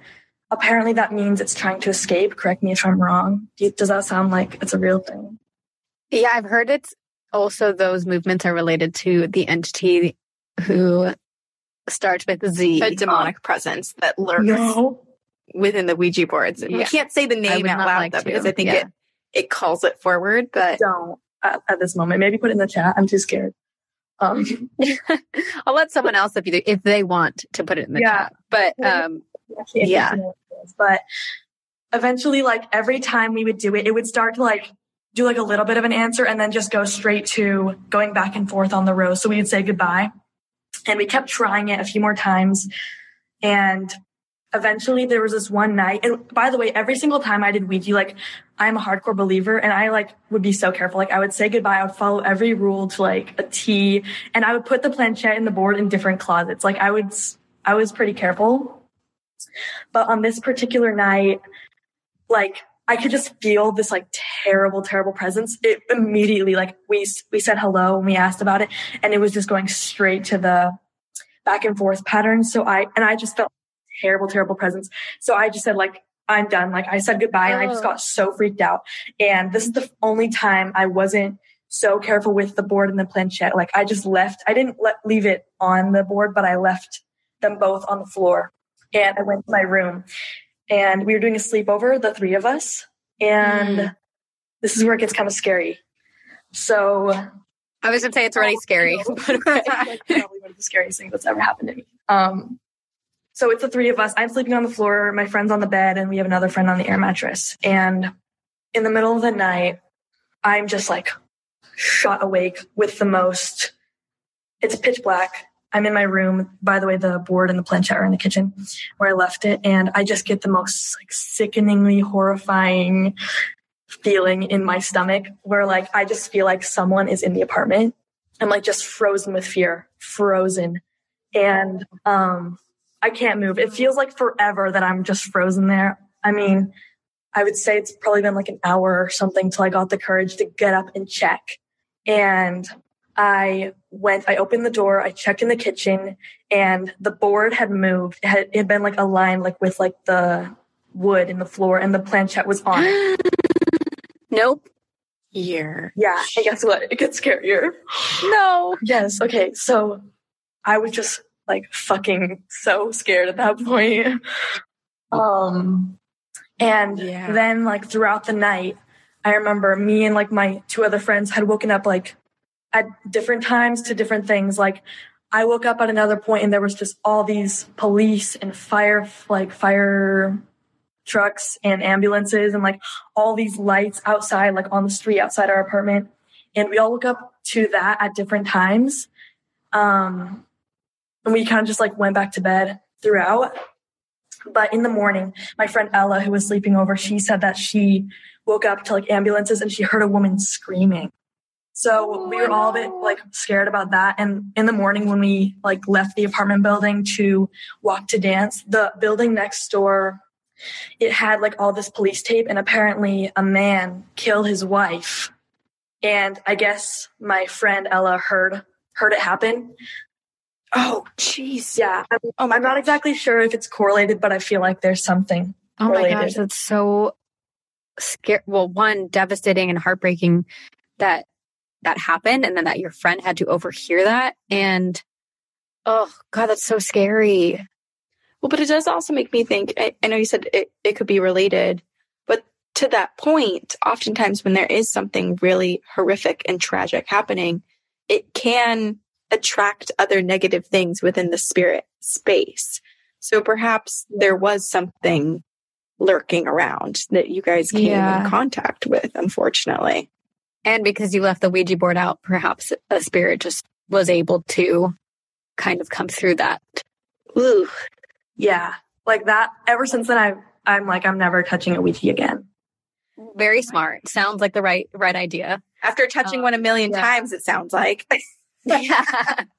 I: apparently that means it's trying to escape correct me if i'm wrong does that sound like it's a real thing
B: Yeah, I've heard it's also those movements are related to the entity who starts with the Z.
A: a demonic presence that lurks
I: no
A: within the Ouija boards. We
B: Yeah.
A: can't say the name out loud
B: like
A: though, because I think
B: Yeah.
A: it it calls it forward. But
I: don't at, at this moment maybe put it in the chat i'm too scared um [laughs]
B: I'll let someone else if you if they want to put it in the
I: Yeah.
B: chat. But um
I: actually
B: Yeah.
I: interested in what it is. But eventually, like every time we would do it, it would start to like do like a little bit of an answer and then just go straight to going back and forth on the row. So we would say goodbye. And we kept trying it a few more times. And eventually there was this one night. And by the way, every single time I did Ouija, like I'm a hardcore believer and I like would be so careful. Like I would say goodbye. I would follow every rule to like a T and I would put the planchette and the board in different closets. Like I would, I was pretty careful. But on this particular night, like I could just feel this like terrible, terrible presence. It immediately, like we, we said hello and we asked about it and it was just going straight to the back and forth pattern. So I, and I just felt terrible, terrible presence. So I just said like, I'm done. Like I said goodbye and I just
B: Oh.
I: got so freaked out. And this is the only time I wasn't so careful with the board and the planchette. Like I just left, I didn't let, leave it on the board, but I left them both on the floor and I went to my room and we were doing a sleepover, the three of us. And this is where it gets kind of scary. So
B: I was gonna say it's already scary.
I: but [laughs] like, probably one of the scariest things that's ever happened to me. Um, so it's the three of us. I'm sleeping on the floor, my friend's on the bed, and we have another friend on the air mattress. And in the middle of the night, I'm just like shot awake with the most. It's pitch black. I'm in my room. By the way, the board and the planchette are in the kitchen where I left it, and I just get the most like sickeningly horrifying feeling in my stomach where like I just feel like someone is in the apartment. I'm like just frozen with fear, frozen. And um I can't move. It feels like forever that I'm just frozen there. I mean, I would say it's probably been like an hour or something till I got the courage to get up and check. And I went, I opened the door, I checked in the kitchen, and the board had moved. It had, it had been like aligned like with like the wood in the floor and the planchette was on it. [gasps]
B: nope.
A: year.
I: Yeah, and guess what? It gets scarier.
A: No.
I: Yes. Okay. So I was just like fucking so scared at that point. [laughs] Um, and
A: Yeah.
I: then like throughout the night, I remember me and like my two other friends had woken up like at different times to different things. Like I woke up at another point and there was just all these police and fire, like fire trucks and ambulances and like all these lights outside, like on the street outside our apartment. And we all woke up to that at different times. Um, and we kind of just like went back to bed throughout. But in the morning, my friend Ella, who was sleeping over, she said that she woke up to like ambulances and she heard a woman screaming. So we were all a bit like scared about that. And in the morning, when we like left the apartment building to walk to dance, the building next door, it had like all this police tape, and apparently a man killed his wife. And I guess my friend Ella heard heard it happen.
A: Oh, jeez.
I: Yeah, I'm,
A: Oh my
I: I'm not exactly sure if it's correlated, but I feel like there's something.
B: Oh my
I: related.
B: gosh, that's so scary. Well, one devastating and heartbreaking that that happened, and then that your friend had to overhear that, and oh god, that's so scary.
A: Well, but it does also make me think. I, I know you said it, it could be related, but to that point, oftentimes when there is something really horrific and tragic happening, it can attract other negative things within the spirit space. So perhaps there was something lurking around that you guys came
B: Yeah.
A: in contact with, unfortunately.
B: And because you left the Ouija board out, perhaps a spirit just was able to kind of come through that.
A: Ooh.
I: Yeah, like that. Ever since then, I I'm like I'm never touching a Ouija again.
B: Very smart. Sounds like the right right idea.
A: After touching
B: Um,
A: one a million
B: yeah.
A: times, it sounds like. [laughs]
B: Yeah. [laughs]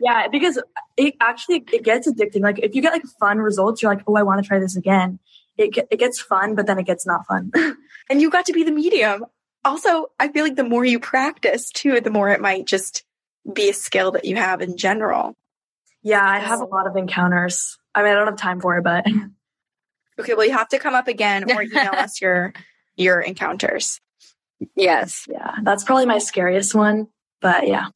I: Yeah, because it actually it gets addicting. Like if you get like fun results, you're like, oh, I want to try this again. It it gets fun, but then it gets not fun. [laughs]
A: and you got to be the medium. Also, I feel like the more you practice too, the more it might just be a skill that you have in general.
I: yeah, I have a lot of encounters. I mean, I don't have time for it, but [laughs]
A: Okay, well you have to come up again or email us [laughs] your your encounters.
B: yes.
I: yeah, that's probably my scariest one. But yeah,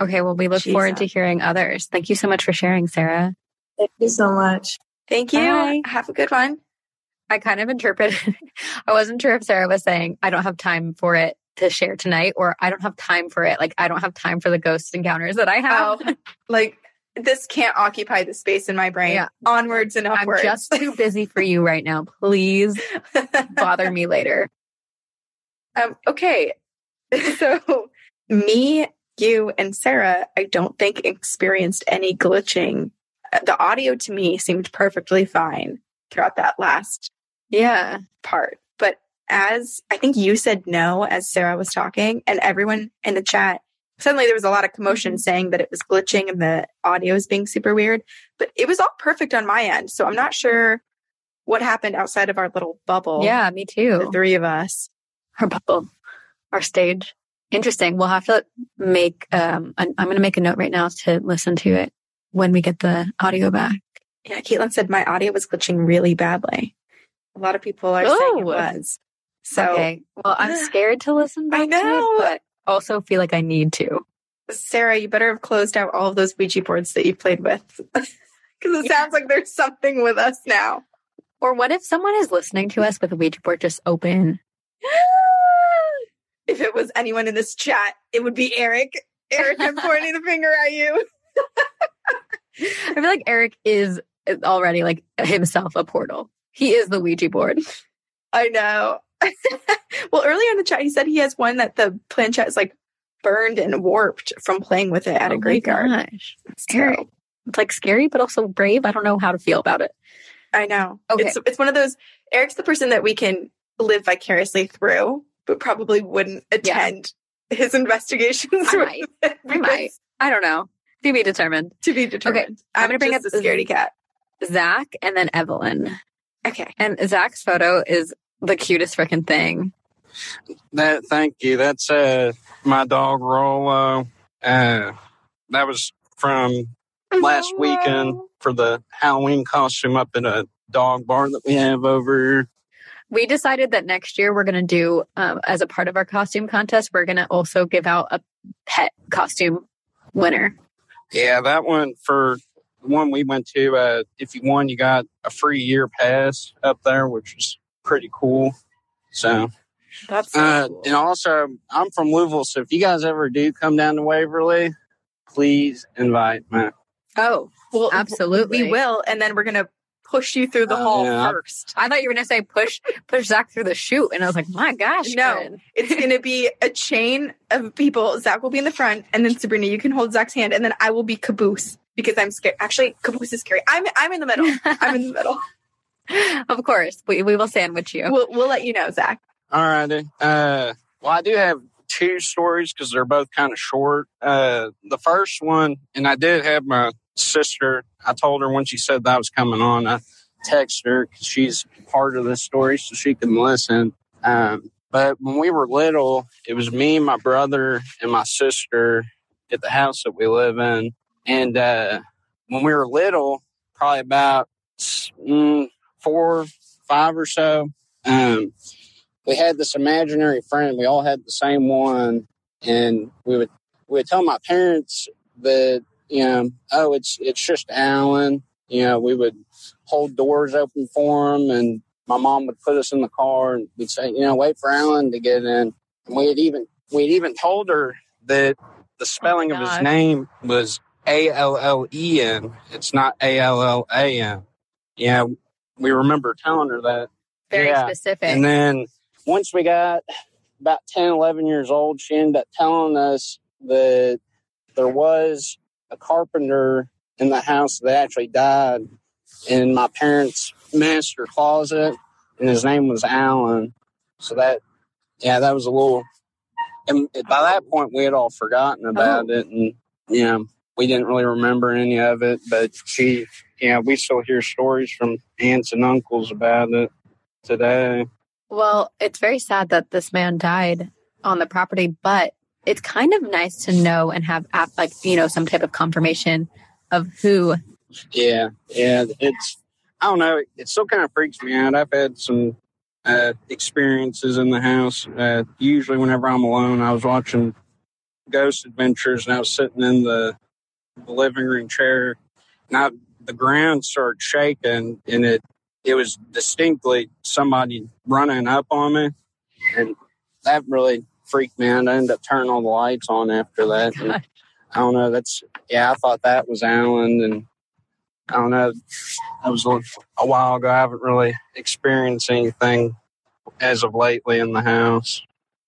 B: Okay. Well, we look forward to hearing others. Thank you so much for sharing, Sarah.
I: thank you so much.
A: Thank you.
B: Bye.
A: Have a good one.
B: I kind of interpreted, [laughs] I wasn't sure if Sarah was saying, I don't have time for it to share tonight, or I don't have time for it. Like, I don't have time for the ghost encounters that I have.
A: Oh, [laughs] [laughs] like this can't occupy the space in my brain.
B: Yeah.
A: Onwards and upwards.
B: I'm just too busy for you right now. Please bother me later.
A: Um, okay. So me, you, and Sarah, I don't think experienced any glitching. Uh, The audio to me seemed perfectly fine throughout that last
B: Yeah.
A: part. But as I think you said no as Sarah was talking, and everyone in the chat, suddenly there was a lot of commotion saying that it was glitching and the audio is being super weird. But it was all perfect on my end. So I'm not sure what happened outside of our little bubble.
B: Yeah, me too The
A: three of us.
B: Our bubble, our stage. Interesting. We'll have to make, um, an- I'm going to make a note right now to listen to it when we get the audio back.
A: Yeah, Caitlin said my audio was glitching really badly. A lot of people are saying it
B: Oh.
A: was. So
B: okay. Well, I'm [sighs] scared to listen back
A: I know.
B: it, but also feel like I need to.
A: Sarah, you better have closed out all of those Ouija boards that you played with. [laughs] Because it sounds like there's something with us now.
B: Or what if someone is listening to us with a Ouija board just open? [gasps]
A: if it was anyone in this chat, it would be Eric. Eric, I'm [laughs] pointing the finger at you.
B: I feel like Eric is already like himself a portal. He is the Ouija board.
A: I know. [laughs] well, earlier in the chat, he said he has one that the planchette is like burned and warped from playing with it at
B: Oh
A: a graveyard.
B: gosh.
A: So,
B: It's like scary, but also brave. I don't know how to feel about it.
A: I know.
B: Okay.
A: It's it's one of those. Eric's the person that we can live vicariously through, but probably wouldn't attend his [laughs] investigations.
B: I might. I might. I don't know. To be determined.
A: To be determined.
B: I'm
A: I'm,
B: gonna bring up
A: the scaredy cat.
B: Zach and then Evelyn.
A: Okay.
B: And Zach's photo is the cutest freaking thing.
J: That thank you. That's uh my dog Rolo. Uh that was from last weekend for the Halloween costume up at a dog bar that we have over.
B: We decided that next year we're going to do, um, as a part of our costume contest, we're going to also give out a pet costume winner.
J: Yeah, that one for the one we went to. Uh, if you won, you got a free year pass up there, which was pretty cool. So,
B: That's so
J: uh,
B: cool.
J: and also, I'm from Louisville, so if you guys ever do come down to Waverly, please invite me.
A: Oh, well,
B: Absolutely.
A: We will. And then we're going to push you through the
J: Uh,
A: hall
J: yeah.
A: first.
B: I thought you were going to say push push Zach through the chute, and I was like, my gosh,
A: No.
B: Corinne.
A: It's going to be a chain of people. Zach will be in the front, and then Sabrina, you can hold Zach's hand, and then I will be caboose because I'm scared. Actually, caboose is scary. I'm I'm in the middle. I'm in the middle. [laughs]
B: of course, we we will sandwich you.
A: We'll we'll let you know, Zach.
J: All righty. Uh, well, I do have two stories because they're both kind of short. Uh, the first one, and I did have my sister. I told her when she said that was coming on, I texted her because she's part of this story so she can listen. Um, but when we were little, it was me, my brother, and my sister at the house that we live in. And uh, when we were little, probably about mm, four, five or so, um, we had this imaginary friend. We all had the same one, and we would we would tell my parents that you know, oh, it's it's just Alan. You know, we would hold doors open for him, and my mom would put us in the car, and we'd say, you know, wait for Alan to get in. And we had even we had even told her that the spelling of his name was A L L E N. It's not A L L A N. Yeah, we remember telling her that.
B: Very
J: yeah.
B: specific.
J: And then once we got about 10, 11 years old, she ended up telling us that there was a carpenter in the house that actually died in my parents' master closet, and his name was Alan. So that, yeah, that was a little. And by that point, we had all forgotten about oh. it, and know, we didn't really remember any of it. But she, yeah, we still hear stories from aunts and uncles about it today.
B: Well, it's very sad that this man died on the property, but it's kind of nice to know and have like you know some type of confirmation of who.
J: Yeah, yeah. It's I don't know. It still kind of freaks me out. I've had some uh, experiences in the house. Uh, usually, whenever I'm alone, I was watching Ghost Adventures, and I was sitting in the, the living room chair. Now the ground started shaking, and it it was distinctly somebody running up on me, and that really freaked me out. I ended up turning all the lights on after that. [laughs] And I don't know. That's yeah. I thought that was Alan, and I don't know. That was a, a while ago. I haven't really experienced anything as of lately in the house.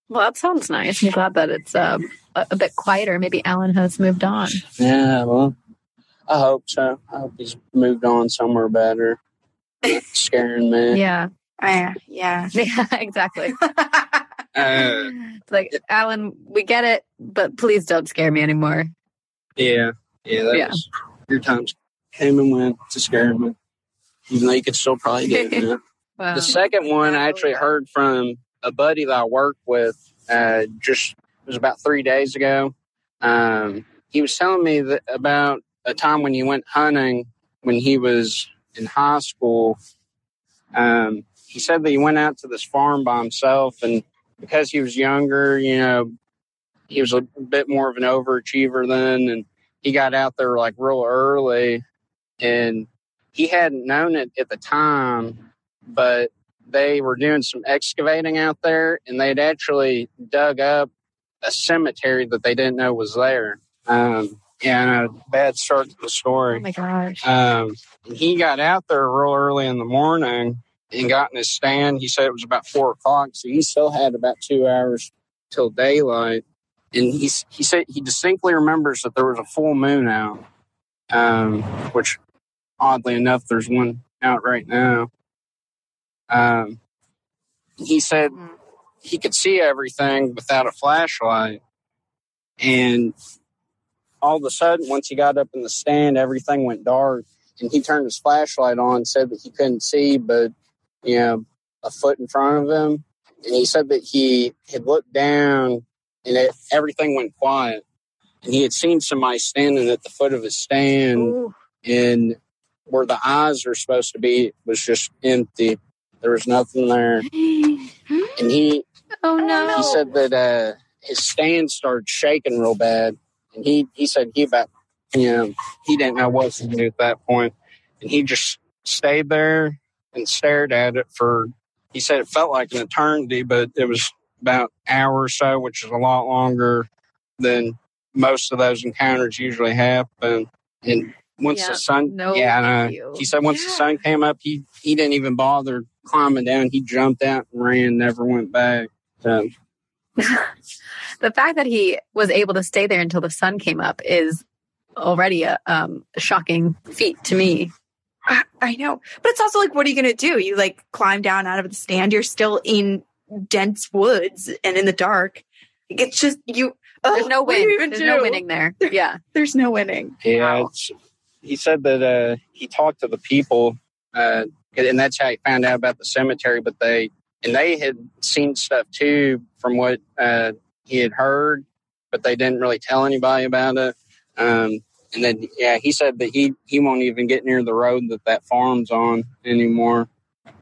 B: Well, that sounds nice. I'm glad that it's um, a, a bit quieter. Maybe Alan has moved on.
J: Yeah, well, I hope so. I hope he's moved on somewhere better. Not Scaring me.
B: Yeah,
A: Uh, yeah.
B: yeah, [laughs] exactly. [laughs]
J: Uh,
B: It's like Alan, we get it, but please don't scare me anymore.
J: yeah, yeah. That
B: Yeah.
J: was your times came and went to scare me. Even though you could still probably get it. now.
B: Wow. [laughs]
J: The second one I actually heard from a buddy that I work with uh, just it was about three days ago. Um, he was telling me that about a time when he went hunting when he was in high school. Um, he said that he went out to this farm by himself, and because he was younger, you know, he was a bit more of an overachiever then, and he got out there like real early, and he hadn't known it at the time, but they were doing some excavating out there, and they'd actually dug up a cemetery that they didn't know was there. Um, yeah, and a bad start to the story.
B: oh my gosh.
J: Um, he got out there real early in the morning and got in his stand. He said it was about four o'clock, so he still had about two hours till daylight. And he he said he distinctly remembers that there was a full moon out, um, which oddly enough, there's one out right now. Um, he said he could see everything without a flashlight, and all of a sudden, once he got up in the stand, everything went dark. And he turned his flashlight on, said that he couldn't see, but you know, a foot in front of him. And he said that he had looked down, and it, everything went quiet. And he had seen somebody standing at the foot of his stand,
B: Ooh.
J: and where the eyes are supposed to be was just empty. There was nothing there. [gasps] And he
B: Oh no.
J: he said that uh, his stand started shaking real bad, and he he said he about you know he didn't know what to do at that point, and he just stayed there and stared at it for. He said it felt like an eternity, but it was about an hour or so, which is a lot longer than most of those encounters usually happen. And once
B: Yeah,
J: the sun,
B: no,
J: yeah, I know. he said once the sun came up, he he didn't even bother climbing down. He jumped out and ran, never went back. So [laughs]
B: the fact that he was able to stay there until the sun came up is already a um, shocking feat to me.
A: I, I know. But it's also like, what are you going to do? You like climb down out of the stand. You're still in dense woods and in the dark. It's just, you,
B: There's
A: oh,
B: no
A: what
B: win. There's
A: do?
B: no winning there. Yeah. [laughs]
A: There's no winning.
J: Yeah, it's, he said that uh, he talked to the people, uh, and that's how he found out about the cemetery. But they and they had seen stuff too from what uh, he had heard, but they didn't really tell anybody about it. Um, and then, yeah, he said that he he won't even get near the road that that farm's on anymore.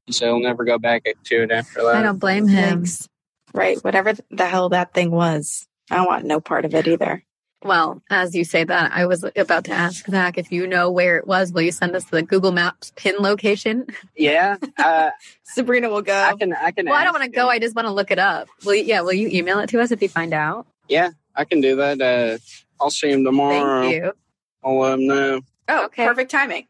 J: He said he'll never go back to it after that.
B: I don't blame him.
A: Yikes. Right. Whatever the hell that thing was. I don't want no part of it either.
B: Well, as you say that, I was about to ask Zach if you know where it was. Will you send us the Google Maps pin location?
J: Yeah, uh, [laughs]
A: Sabrina will go.
J: I can. I can.
B: Well, I don't want to go. I just want to look it up. Will you, yeah, will you email it to us if you find out?
J: Yeah, I can do that. Uh, I'll see him tomorrow.
B: Thank you.
J: I'll let him know.
A: oh,
B: Okay.
A: perfect timing.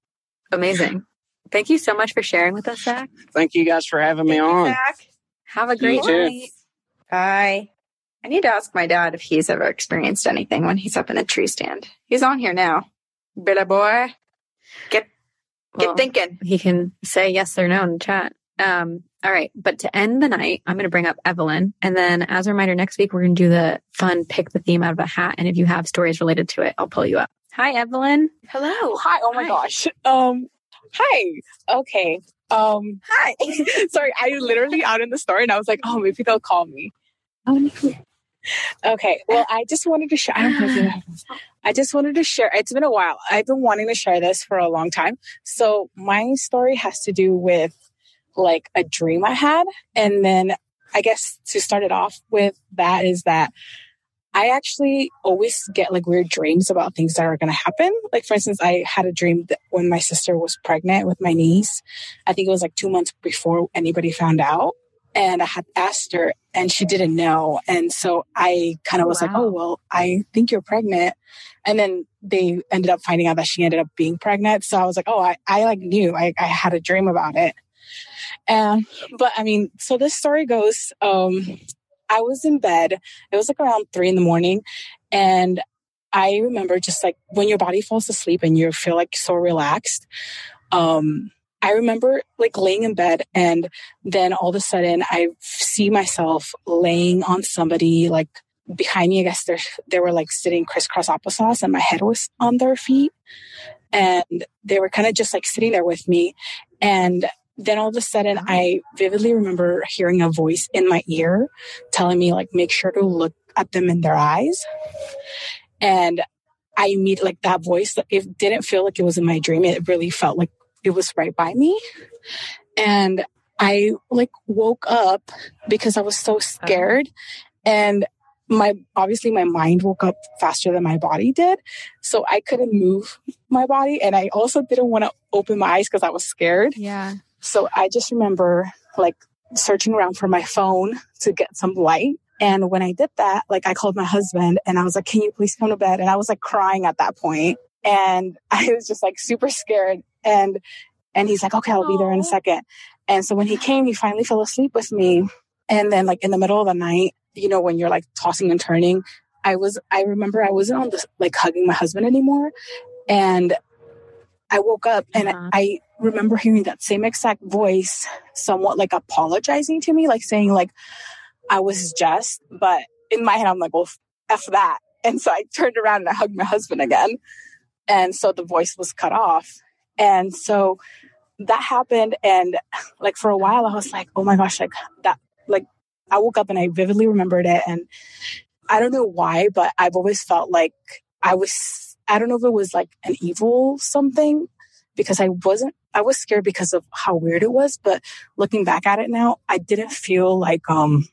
B: Amazing. Thank you so much for sharing with us, Zach.
J: Thank you guys for having me
A: Thank you,
J: on.
A: Zach.
B: Have a great
J: too.
B: night.
A: Bye. I need to ask my dad if he's ever experienced anything when he's up in a tree stand. He's on here now. Billy boy, get get
B: Well,
A: thinking.
B: he can say yes or no in the chat. Um, all right. But to end the night, I'm going to bring up Evelyn. And then as a reminder, next week, we're going to do the fun pick the theme out of a hat. And if you have stories related to it, I'll pull you up. Hi, Evelyn.
A: Hello.
K: Hi. Oh my
A: Hi.
K: gosh. Um. Hi. Okay. Um.
A: Hi. [laughs]
K: sorry, I literally out in the store and I was like, oh, maybe they'll call me. Oh no. Okay. Well, I just wanted to share. I. I just wanted to share. It's been a while. I've been wanting to share this for a long time. So my story has to do with like a dream I had, and then I guess to start it off with that is that I actually always get like weird dreams about things that are going to happen. Like, for instance, I had a dream that when my sister was pregnant with my niece, I think it was like two months before anybody found out. And I had asked her and she didn't know. And so I kind of was like, oh, well, I think you're pregnant. And then they ended up finding out that she ended up being pregnant. So I was like, oh, I, I like knew I, I had a dream about it. And, but I mean, so this story goes, um, I was in bed. It was like around three in the morning. And I remember just like when your body falls asleep and you feel like so relaxed. Um, I remember like laying in bed and then all of a sudden I see myself laying on somebody like behind me. I guess they they were like sitting crisscross applesauce and my head was on their feet and they were kind of just like sitting there with me. And then all of a sudden I vividly remember hearing a voice in my ear telling me like, make sure to look at them in their eyes. And I meet like that voice. It didn't feel like it was in my dream. It really felt like it was right by me. And I like woke up because I was so scared. And my obviously my mind woke up faster than my body did. So I couldn't move my body. And I also didn't want to open my eyes because I was scared.
B: Yeah.
K: So I just remember like searching around for my phone to get some light. And when I did that, like I called my husband and I was like, can you please come to bed? And I was like crying at that point. And [laughs] I was just like super scared. And, and he's like, okay, I'll be there in a second. And so when he came, he finally fell asleep with me. And then like in the middle of the night, you know, when you're like tossing and turning, I was, I remember I wasn't on this like hugging my husband anymore. And I woke up and
B: Uh-huh.
K: I remember hearing that same exact voice, somewhat like apologizing to me, like saying like I was just, but in my head I'm like, well, f that. And so I turned around and I hugged my husband again, and so the voice was cut off, and so that happened, and like for a while I was like, oh my gosh, like that, like I woke up and I vividly remembered it, and I don't know why, but I've always felt like I was. I don't know if it was like an evil something because I wasn't, I was scared because of how weird it was. But looking back at it now, I didn't feel like, um,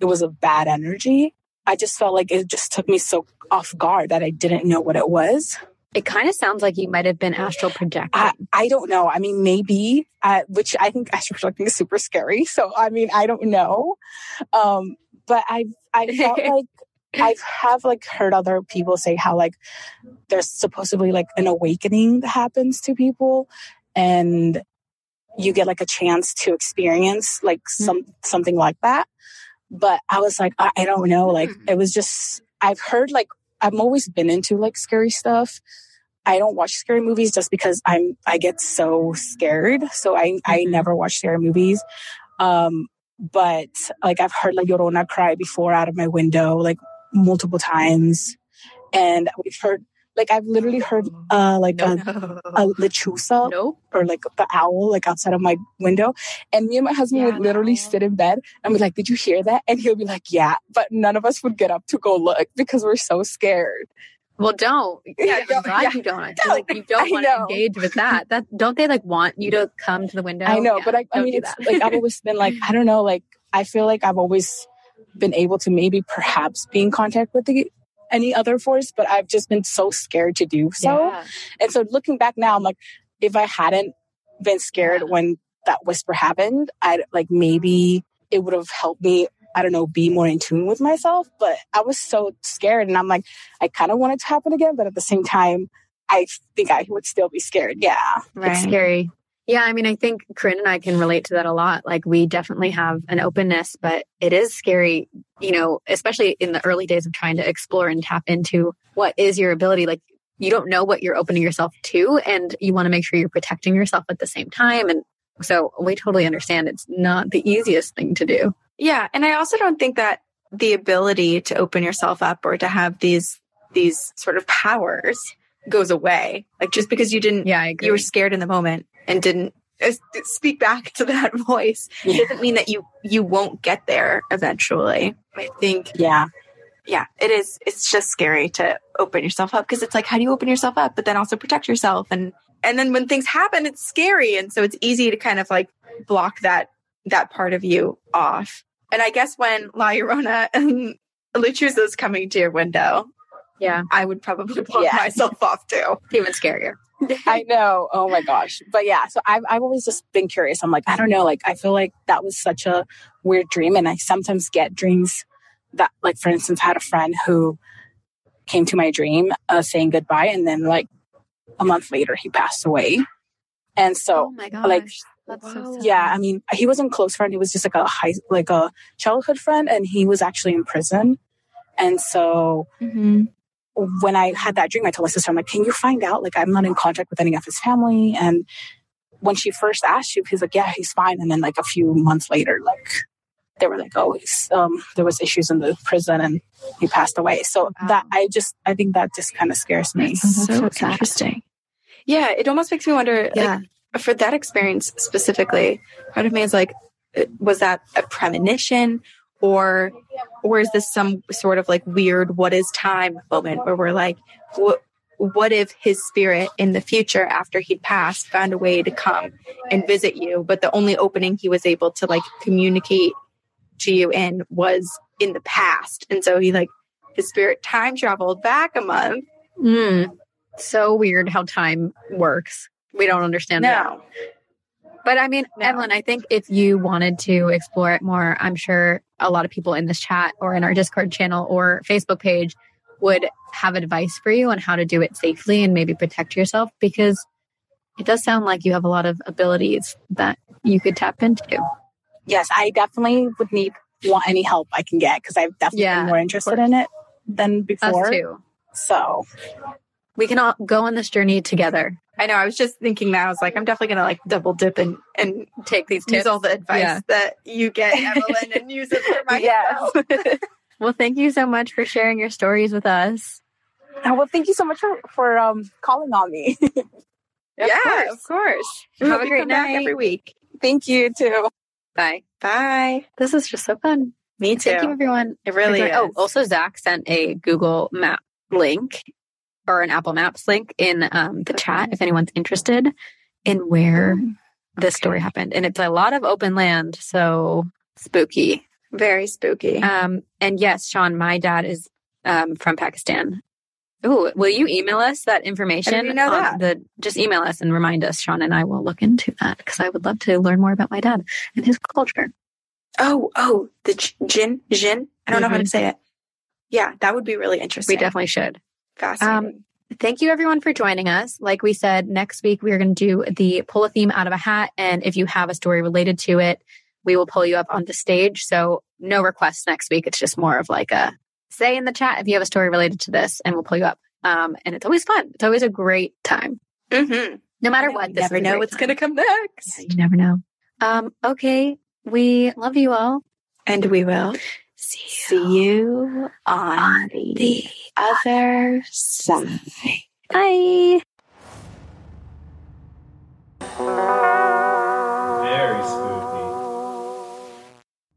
K: it was a bad energy. I just felt like it just took me so off guard that I didn't know what it was.
B: It kind of sounds like you might have been astral projecting.
K: I, I don't know. I mean, maybe, uh, which I think [laughs] astral projecting is super scary. So, I mean, I don't know. Um, but I, I felt [laughs] like I have like heard other people say how like there's supposedly like an awakening that happens to people and you get like a chance to experience like some something like that. But I was like, I, I don't know. Like it was just I've heard like I've always been into like scary stuff. I don't watch scary movies just because I'm I get so scared. So I I never watch scary movies. Um but like I've heard like Llorona cry before out of my window like multiple times. And we've heard like I've literally heard uh like a, a lechuza
B: Nope.
K: or like the owl like outside of my window. And me and my husband
A: Yeah,
K: would literally
A: no.
K: sit in bed and be like, Did you hear that? And he'll be like, Yeah. But none of us would get up to go look because we're so scared.
B: Well, don't.
K: Yeah, [laughs]
B: I'm glad
K: yeah,
B: you don't. I feel like you
K: don't.
B: don't want to engage with that. That don't they like want you to come to the window?
K: I know,
B: Yeah,
K: but I, I mean, it's like I've always been like, I don't know, like I feel like I've always been able to maybe perhaps be in contact with the any other force, but I've just been so scared to do so.
B: Yeah.
K: And so looking back now, I'm like, if I hadn't been scared
B: Yeah.
K: when that whisper happened, I'd like maybe it would have helped me, I don't know, be more in tune with myself. But I was so scared and I'm like, I kind of want it to happen again, but at the same time, I think I would still be scared. Yeah.
B: It's scary. Yeah, I mean, I think Corinne and I can relate to that a lot. Like, we definitely have an openness, but it is scary, you know, especially in the early days of trying to explore and tap into what is your ability. Like, you don't know what you're opening yourself to, and you want to make sure you're protecting yourself at the same time. And so we totally understand it's not the easiest thing to do.
A: Yeah, and I also don't think that the ability to open yourself up or to have these these sort of powers goes away. Like just because you didn't
B: Yeah,
A: you were scared in the moment and didn't uh, speak back to that [laughs] voice
K: Yeah.
A: doesn't mean that you you won't get there eventually. I think
K: Yeah.
A: yeah, it is it's just scary to open yourself up because it's like how do you open yourself up but then also protect yourself and and then when things happen it's scary and so it's easy to kind of like block that that part of you off. And I guess when La Llorona [laughs] and Lechuza's coming to your window,
B: yeah,
A: I would probably block
K: Yeah.
A: myself off too.
B: even scarier. [laughs]
K: I [laughs] know. Oh my gosh. But yeah, so I've, I've always just been curious. I'm like, I don't know. Like, I feel like that was such a weird dream. And I sometimes get dreams that, like, for instance, I had a friend who came to my dream uh, saying goodbye. And then, like, a month later, he passed away. And so,
B: Oh my gosh.
K: like,
B: That's so
K: yeah, I mean, he wasn't a close friend. He was just like a high, like a childhood friend. And he was actually in prison. And so,
A: Mm-hmm.
K: When I had that dream, I told my sister, I'm like, can you find out? Like, I'm not in contact with any of his family. And when she first asked you, he's like, yeah, he's fine. And then like a few months later, like they were like, oh, he's, um, there was issues in the prison and he passed away. So that I just, I think that just kind of scares me.
A: so interesting. Yeah, it almost makes me wonder
B: Yeah.
A: like for that experience specifically, part of me is like was that a premonition or or is this some sort of like weird what is time moment where we're like what what if his spirit in the future after he'd passed found a way to come and visit you but the only opening he was able to like communicate to you in was in the past and so he like his spirit time traveled back a month
B: Mm. So weird how time works. We don't understand that.
A: no
B: But I mean,
A: No.
B: Evelyn, I think if you wanted to explore it more, I'm sure a lot of people in this chat or in our Discord channel or Facebook page would have advice for you on how to do it safely and maybe protect yourself because it does sound like you have a lot of abilities that you could tap into.
K: Yes, I definitely would need want any help I can get because I've definitely
B: Yeah,
K: been more interested in it than
B: Us
K: before.
B: too.
K: So
B: We can all go on this journey together.
A: I know. I was just thinking that. I was like, I'm definitely gonna like double dip and and
B: Take these
A: use all the advice
B: Yeah.
A: that you get, [laughs] Evelyn, and use it for myself. [laughs]
B: Well, thank you so much for sharing your stories with us.
K: uh, well, thank you so much for, for um calling on me. [laughs]
A: yeah, of course.
B: Have
A: Hope
B: a great night.
A: every week.
K: thank you too.
B: Bye.
A: Bye.
B: This is just so fun.
A: Me too.
B: Thank you, everyone.
A: It really is.
B: Oh, also Zach sent a Google Map link or an Apple Maps link in um, the chat if anyone's interested. in where this story happened. And it's a lot of open land, so spooky.
A: Very spooky.
B: Um, and yes, Sean, my dad is um, from Pakistan. Ooh, will you email us that information?
A: I didn't know that.
B: The, just email us and remind us, Sean, and I will look into that because I would love to learn more about my dad and his culture.
A: oh, oh, the Jinn, Jinn. I don't know how to
B: Mhm.
A: say it. Yeah, that would be really interesting.
B: We definitely should.
A: Fascinating.
B: Thank you everyone for joining us. Like we said, next week we are going to do the pull a theme out of a hat. And if you have a story related to it, we will pull you up on the stage. So no requests next week. It's just more of like a say in the chat if you have a story related to this and we'll pull you up. Um, and it's always fun. It's always a great time.
A: mm-hmm.
B: No matter
A: You
B: what. this
A: never know what's going to come next.
B: Yeah, you never know. Um, okay. We love you all.
A: And we will
B: See
A: see you on the other side.
B: Bye.
L: Very spooky.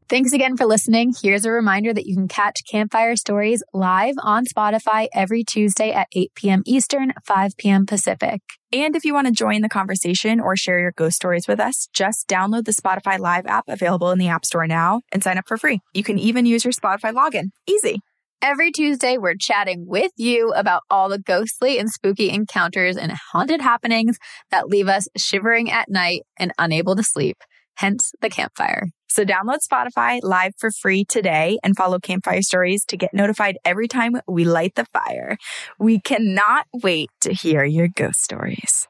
B: Thanks again for listening. Here's a reminder that you can catch Campfire Stories live on Spotify every Tuesday at 8 p.m. Eastern, 5 p.m. Pacific.
M: And if you want to join the conversation or share your ghost stories with us, just download the Spotify Live app available in the App Store now and sign up for free. You can even use your Spotify login. Easy.
B: Every Tuesday, we're chatting with you about all the ghostly and spooky encounters and haunted happenings that leave us shivering at night and unable to sleep, hence the campfire.
M: So download Spotify Live for free today and follow Campfire Stories to get notified every time we light the fire. We cannot wait to hear your ghost stories.